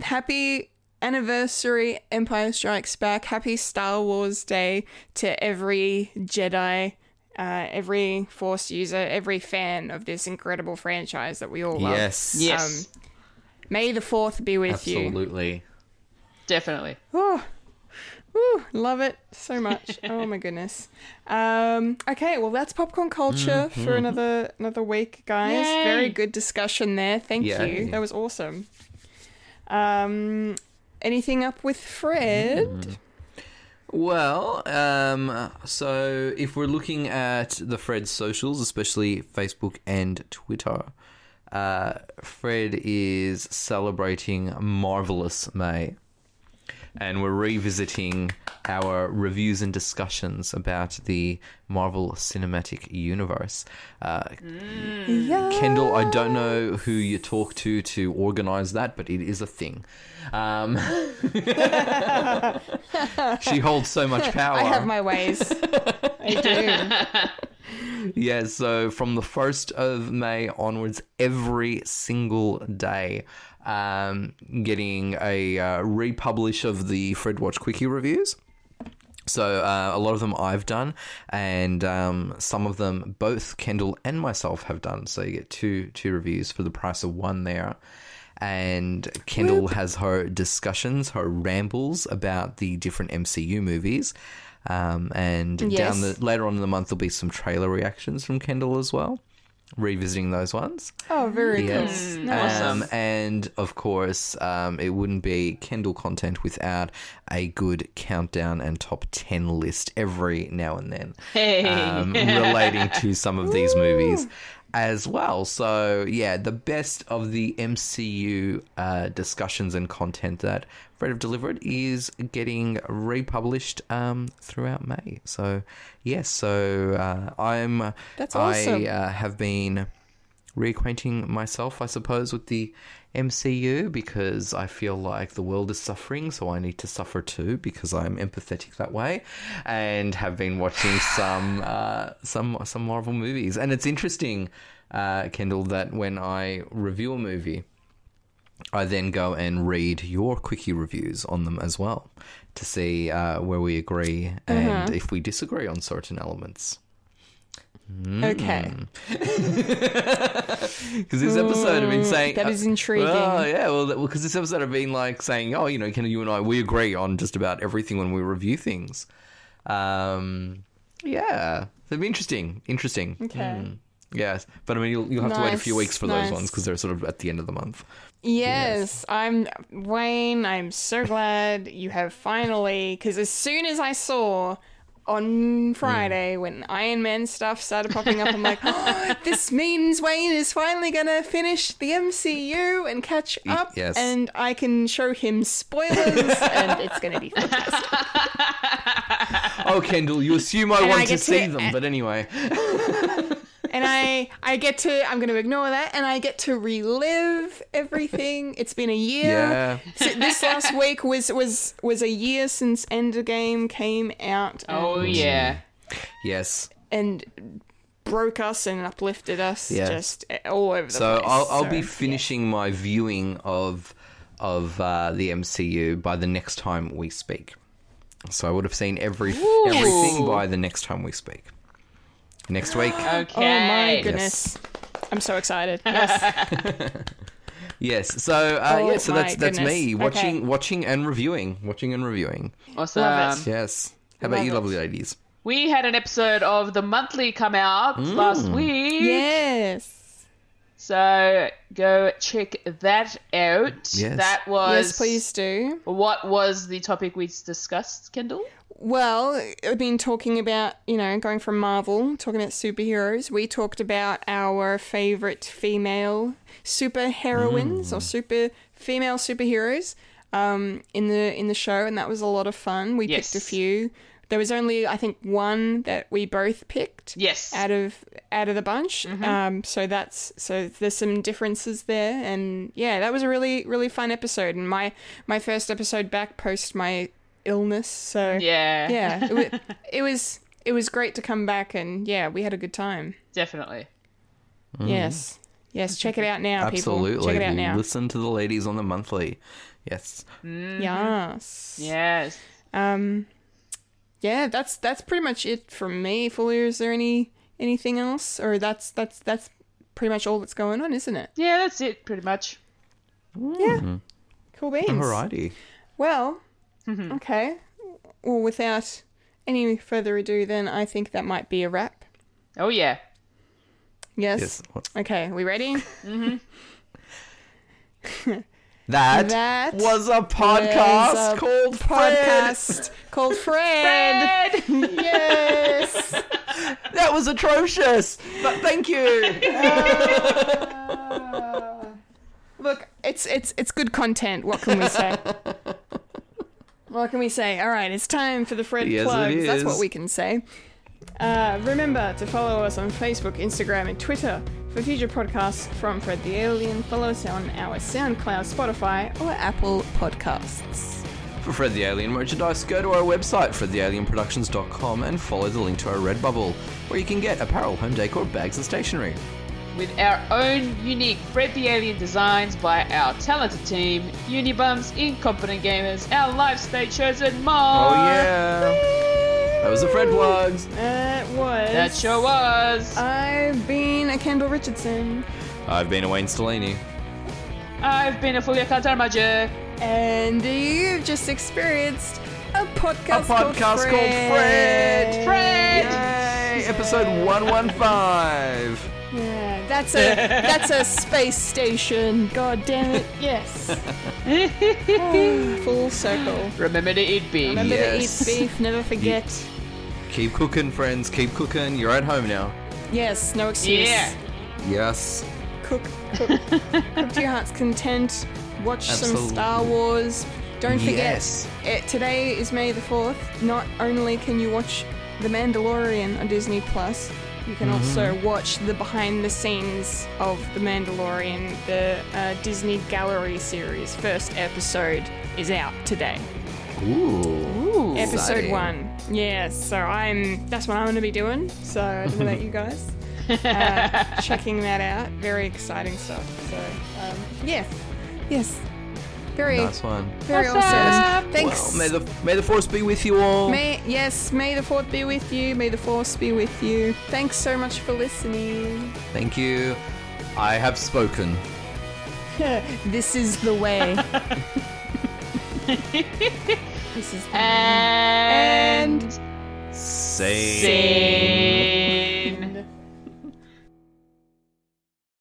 happy anniversary, Empire Strikes Back. Happy Star Wars Day to every Jedi, uh, every Force user, every fan of this incredible franchise that we all love. Yes. yes. May the Fourth be with you. Absolutely. definitely. Oh, woo, love it so much. oh my goodness. Um, okay, well that's popcorn culture for another another week, guys. Yay. Very good discussion there. Thank Yay. you. That was awesome. Um, anything up with Fred? Well, um, so if we're looking at the Fred socials, especially Facebook and Twitter, uh, Fred is celebrating Marvelous May. And we're revisiting our reviews and discussions about the Marvel Cinematic Universe. Uh, Yeah. Kendall, I don't know who you talk to to organize that, but it is a thing. Um, she holds so much power. I have my ways. I do. Yeah, so from the 1st of May onwards, every single day, um, getting a uh, republish of the Fred Watch Quickie reviews. So uh, a lot of them I've done, and um, some of them both Kendall and myself have done. So you get two two reviews for the price of one there. And Kendall has her discussions, her rambles about the different MCU movies. Um, and down the later on in the month, there'll be some trailer reactions from Kendall as well, revisiting those ones. Oh, very Yes. cool. Nice. Um, and of course, um, it wouldn't be Kendall content without a good countdown and top 10 list every now and then Hey. um, relating to some of these movies as well. So, yeah, the best of the MCU uh, discussions and content that Fred have delivered is getting republished um, throughout May. So, yes, so uh, I'm. That's awesome. I uh, have been reacquainting myself, I suppose, with the MCU because I feel like the world is suffering, so I need to suffer too because I'm empathetic that way, and have been watching some uh, some some Marvel movies. And it's interesting, uh, Kendall, that when I review a movie. I then go and read your quickie reviews on them as well to see uh, where we agree and if we disagree on certain elements. Okay. Mm. Because this episode I've been mm, saying that uh, is intriguing. Oh yeah, well, because this episode I've been like saying, oh, you know, can you and I we agree on just about everything when we review things. Um, yeah, it'd be interesting. Interesting. Okay. Mm. Yes, but I mean, you'll, you'll have to wait a few weeks for those ones because they're sort of at the end of the month. Yes, I'm Wayne. I'm so glad you have finally. Because as soon as I saw on Friday when Iron Man stuff started popping up, I'm like, oh, this means Wayne is finally gonna finish the MCU and catch up, yes. and I can show him spoilers, and it's gonna be fantastic. Oh, Kendall, you assume I And want I to get see to- them, but anyway. and I I get to I'm going to ignore that and I get to relive everything. It's been a year. Yeah. So this last week was was was a year since Endgame came out. Oh yeah. Yes. and broke us and uplifted us yeah. just all over the So place. I'll, I'll be So, finishing my viewing of of uh, the MCU by the next time we speak. So I would have seen every everything by the next time we speak. Next week. Okay. Oh my goodness. I'm so excited. Yes. Yes. So uh, Oh yeah. So that's that's goodness. me watching Okay. watching and reviewing, watching and reviewing. Awesome. Love it. Yes. How about you, it. lovely ladies? We had an episode of the monthly come out Mm. last week. yes. So go check that out. Yes. That was Yes, please do. What was the topic we discussed, Kendall? Well, I've been talking about, you know, going from Marvel, talking about superheroes. We talked about our favorite female super heroines or super female superheroes um, in the in the show, and that was a lot of fun. We Yes. picked a few. There was only, I think, one that we both picked. Yes. Out of out of the bunch, Mm-hmm. um, so that's so there's some differences there, and yeah, that was a really really fun episode, and my my first episode back post my illness, so Yeah. yeah, it was, it was it was great to come back and yeah, we had a good time. Definitely. Mm-hmm. Yes, yes, check it out now, people. Absolutely. Check it out now. Listen to the ladies on the monthly. Yes. Mm-hmm. Yes. Yes. Um, yeah, that's that's pretty much it from me. Fulia, is there any anything else, or that's that's that's pretty much all that's going on, isn't it? Yeah, that's it, pretty much. Yeah. Mm-hmm. Cool beans. Alrighty. Well, Mm-hmm. okay. Well, without any further ado, then I think that might be a wrap. Oh yeah. Yes. Yes. What- Okay, we ready? Mm-hmm. That, That was a podcast was a called Fred. podcast called Fred. yes. That was atrocious. But thank you. Look, it's it's it's good content. What can we say? What can we say? All right, it's time for the Fred Yes, plugs. That's what we can say. Uh, remember to follow us on Facebook, Instagram, and Twitter for future podcasts from Fred the Alien. Follow us on our SoundCloud, Spotify, or Apple Podcasts. For Fred the Alien merchandise, go to our website, fredthealienproductions.com, and follow the link to our Redbubble, where you can get apparel, home decor, bags, and stationery. With our own unique Fred the Alien designs by our talented team, Unibums, Incompetent Gamers, our live stage shows, and more. Oh, yeah. That was the Fred Vlogs. That was. That sure was. I've been a Kendall Richardson, I've been a Wayne Stellini. I've been a Fulia Kantarmaja. and you've just experienced a podcast, A podcast, podcast called Fred. Fred! Yay! Episode 115. Yeah, that's a that's a space station. God damn it! Yes. Full circle. Remember to eat beef. Remember Yes. to eat beef. Never forget. Keep cooking, friends. Keep cooking. You're at home now. Yes, no excuse. Yeah. Yes. Cook, cook, cook to your heart's content. Watch some Star Wars. Don't forget, Yes. it, today is May the 4th. Not only can you watch The Mandalorian on Disney Plus, you can also watch the behind the scenes of The Mandalorian, the uh, Disney Gallery series. First episode is out today. Ooh. Episode Exciting. one. Yeah, so I'm. That's what I'm going to be doing. So I don't know about you guys. Uh, checking that out. Very exciting stuff. So um, yeah, Yes. Very, Nice one. very What's awesome. Thanks. Well, may the may the force be with you all. May yes, may the force be with you. May the force be with you. Thanks so much for listening. Thank you. I have spoken. This is the way. this is the And Say. sing.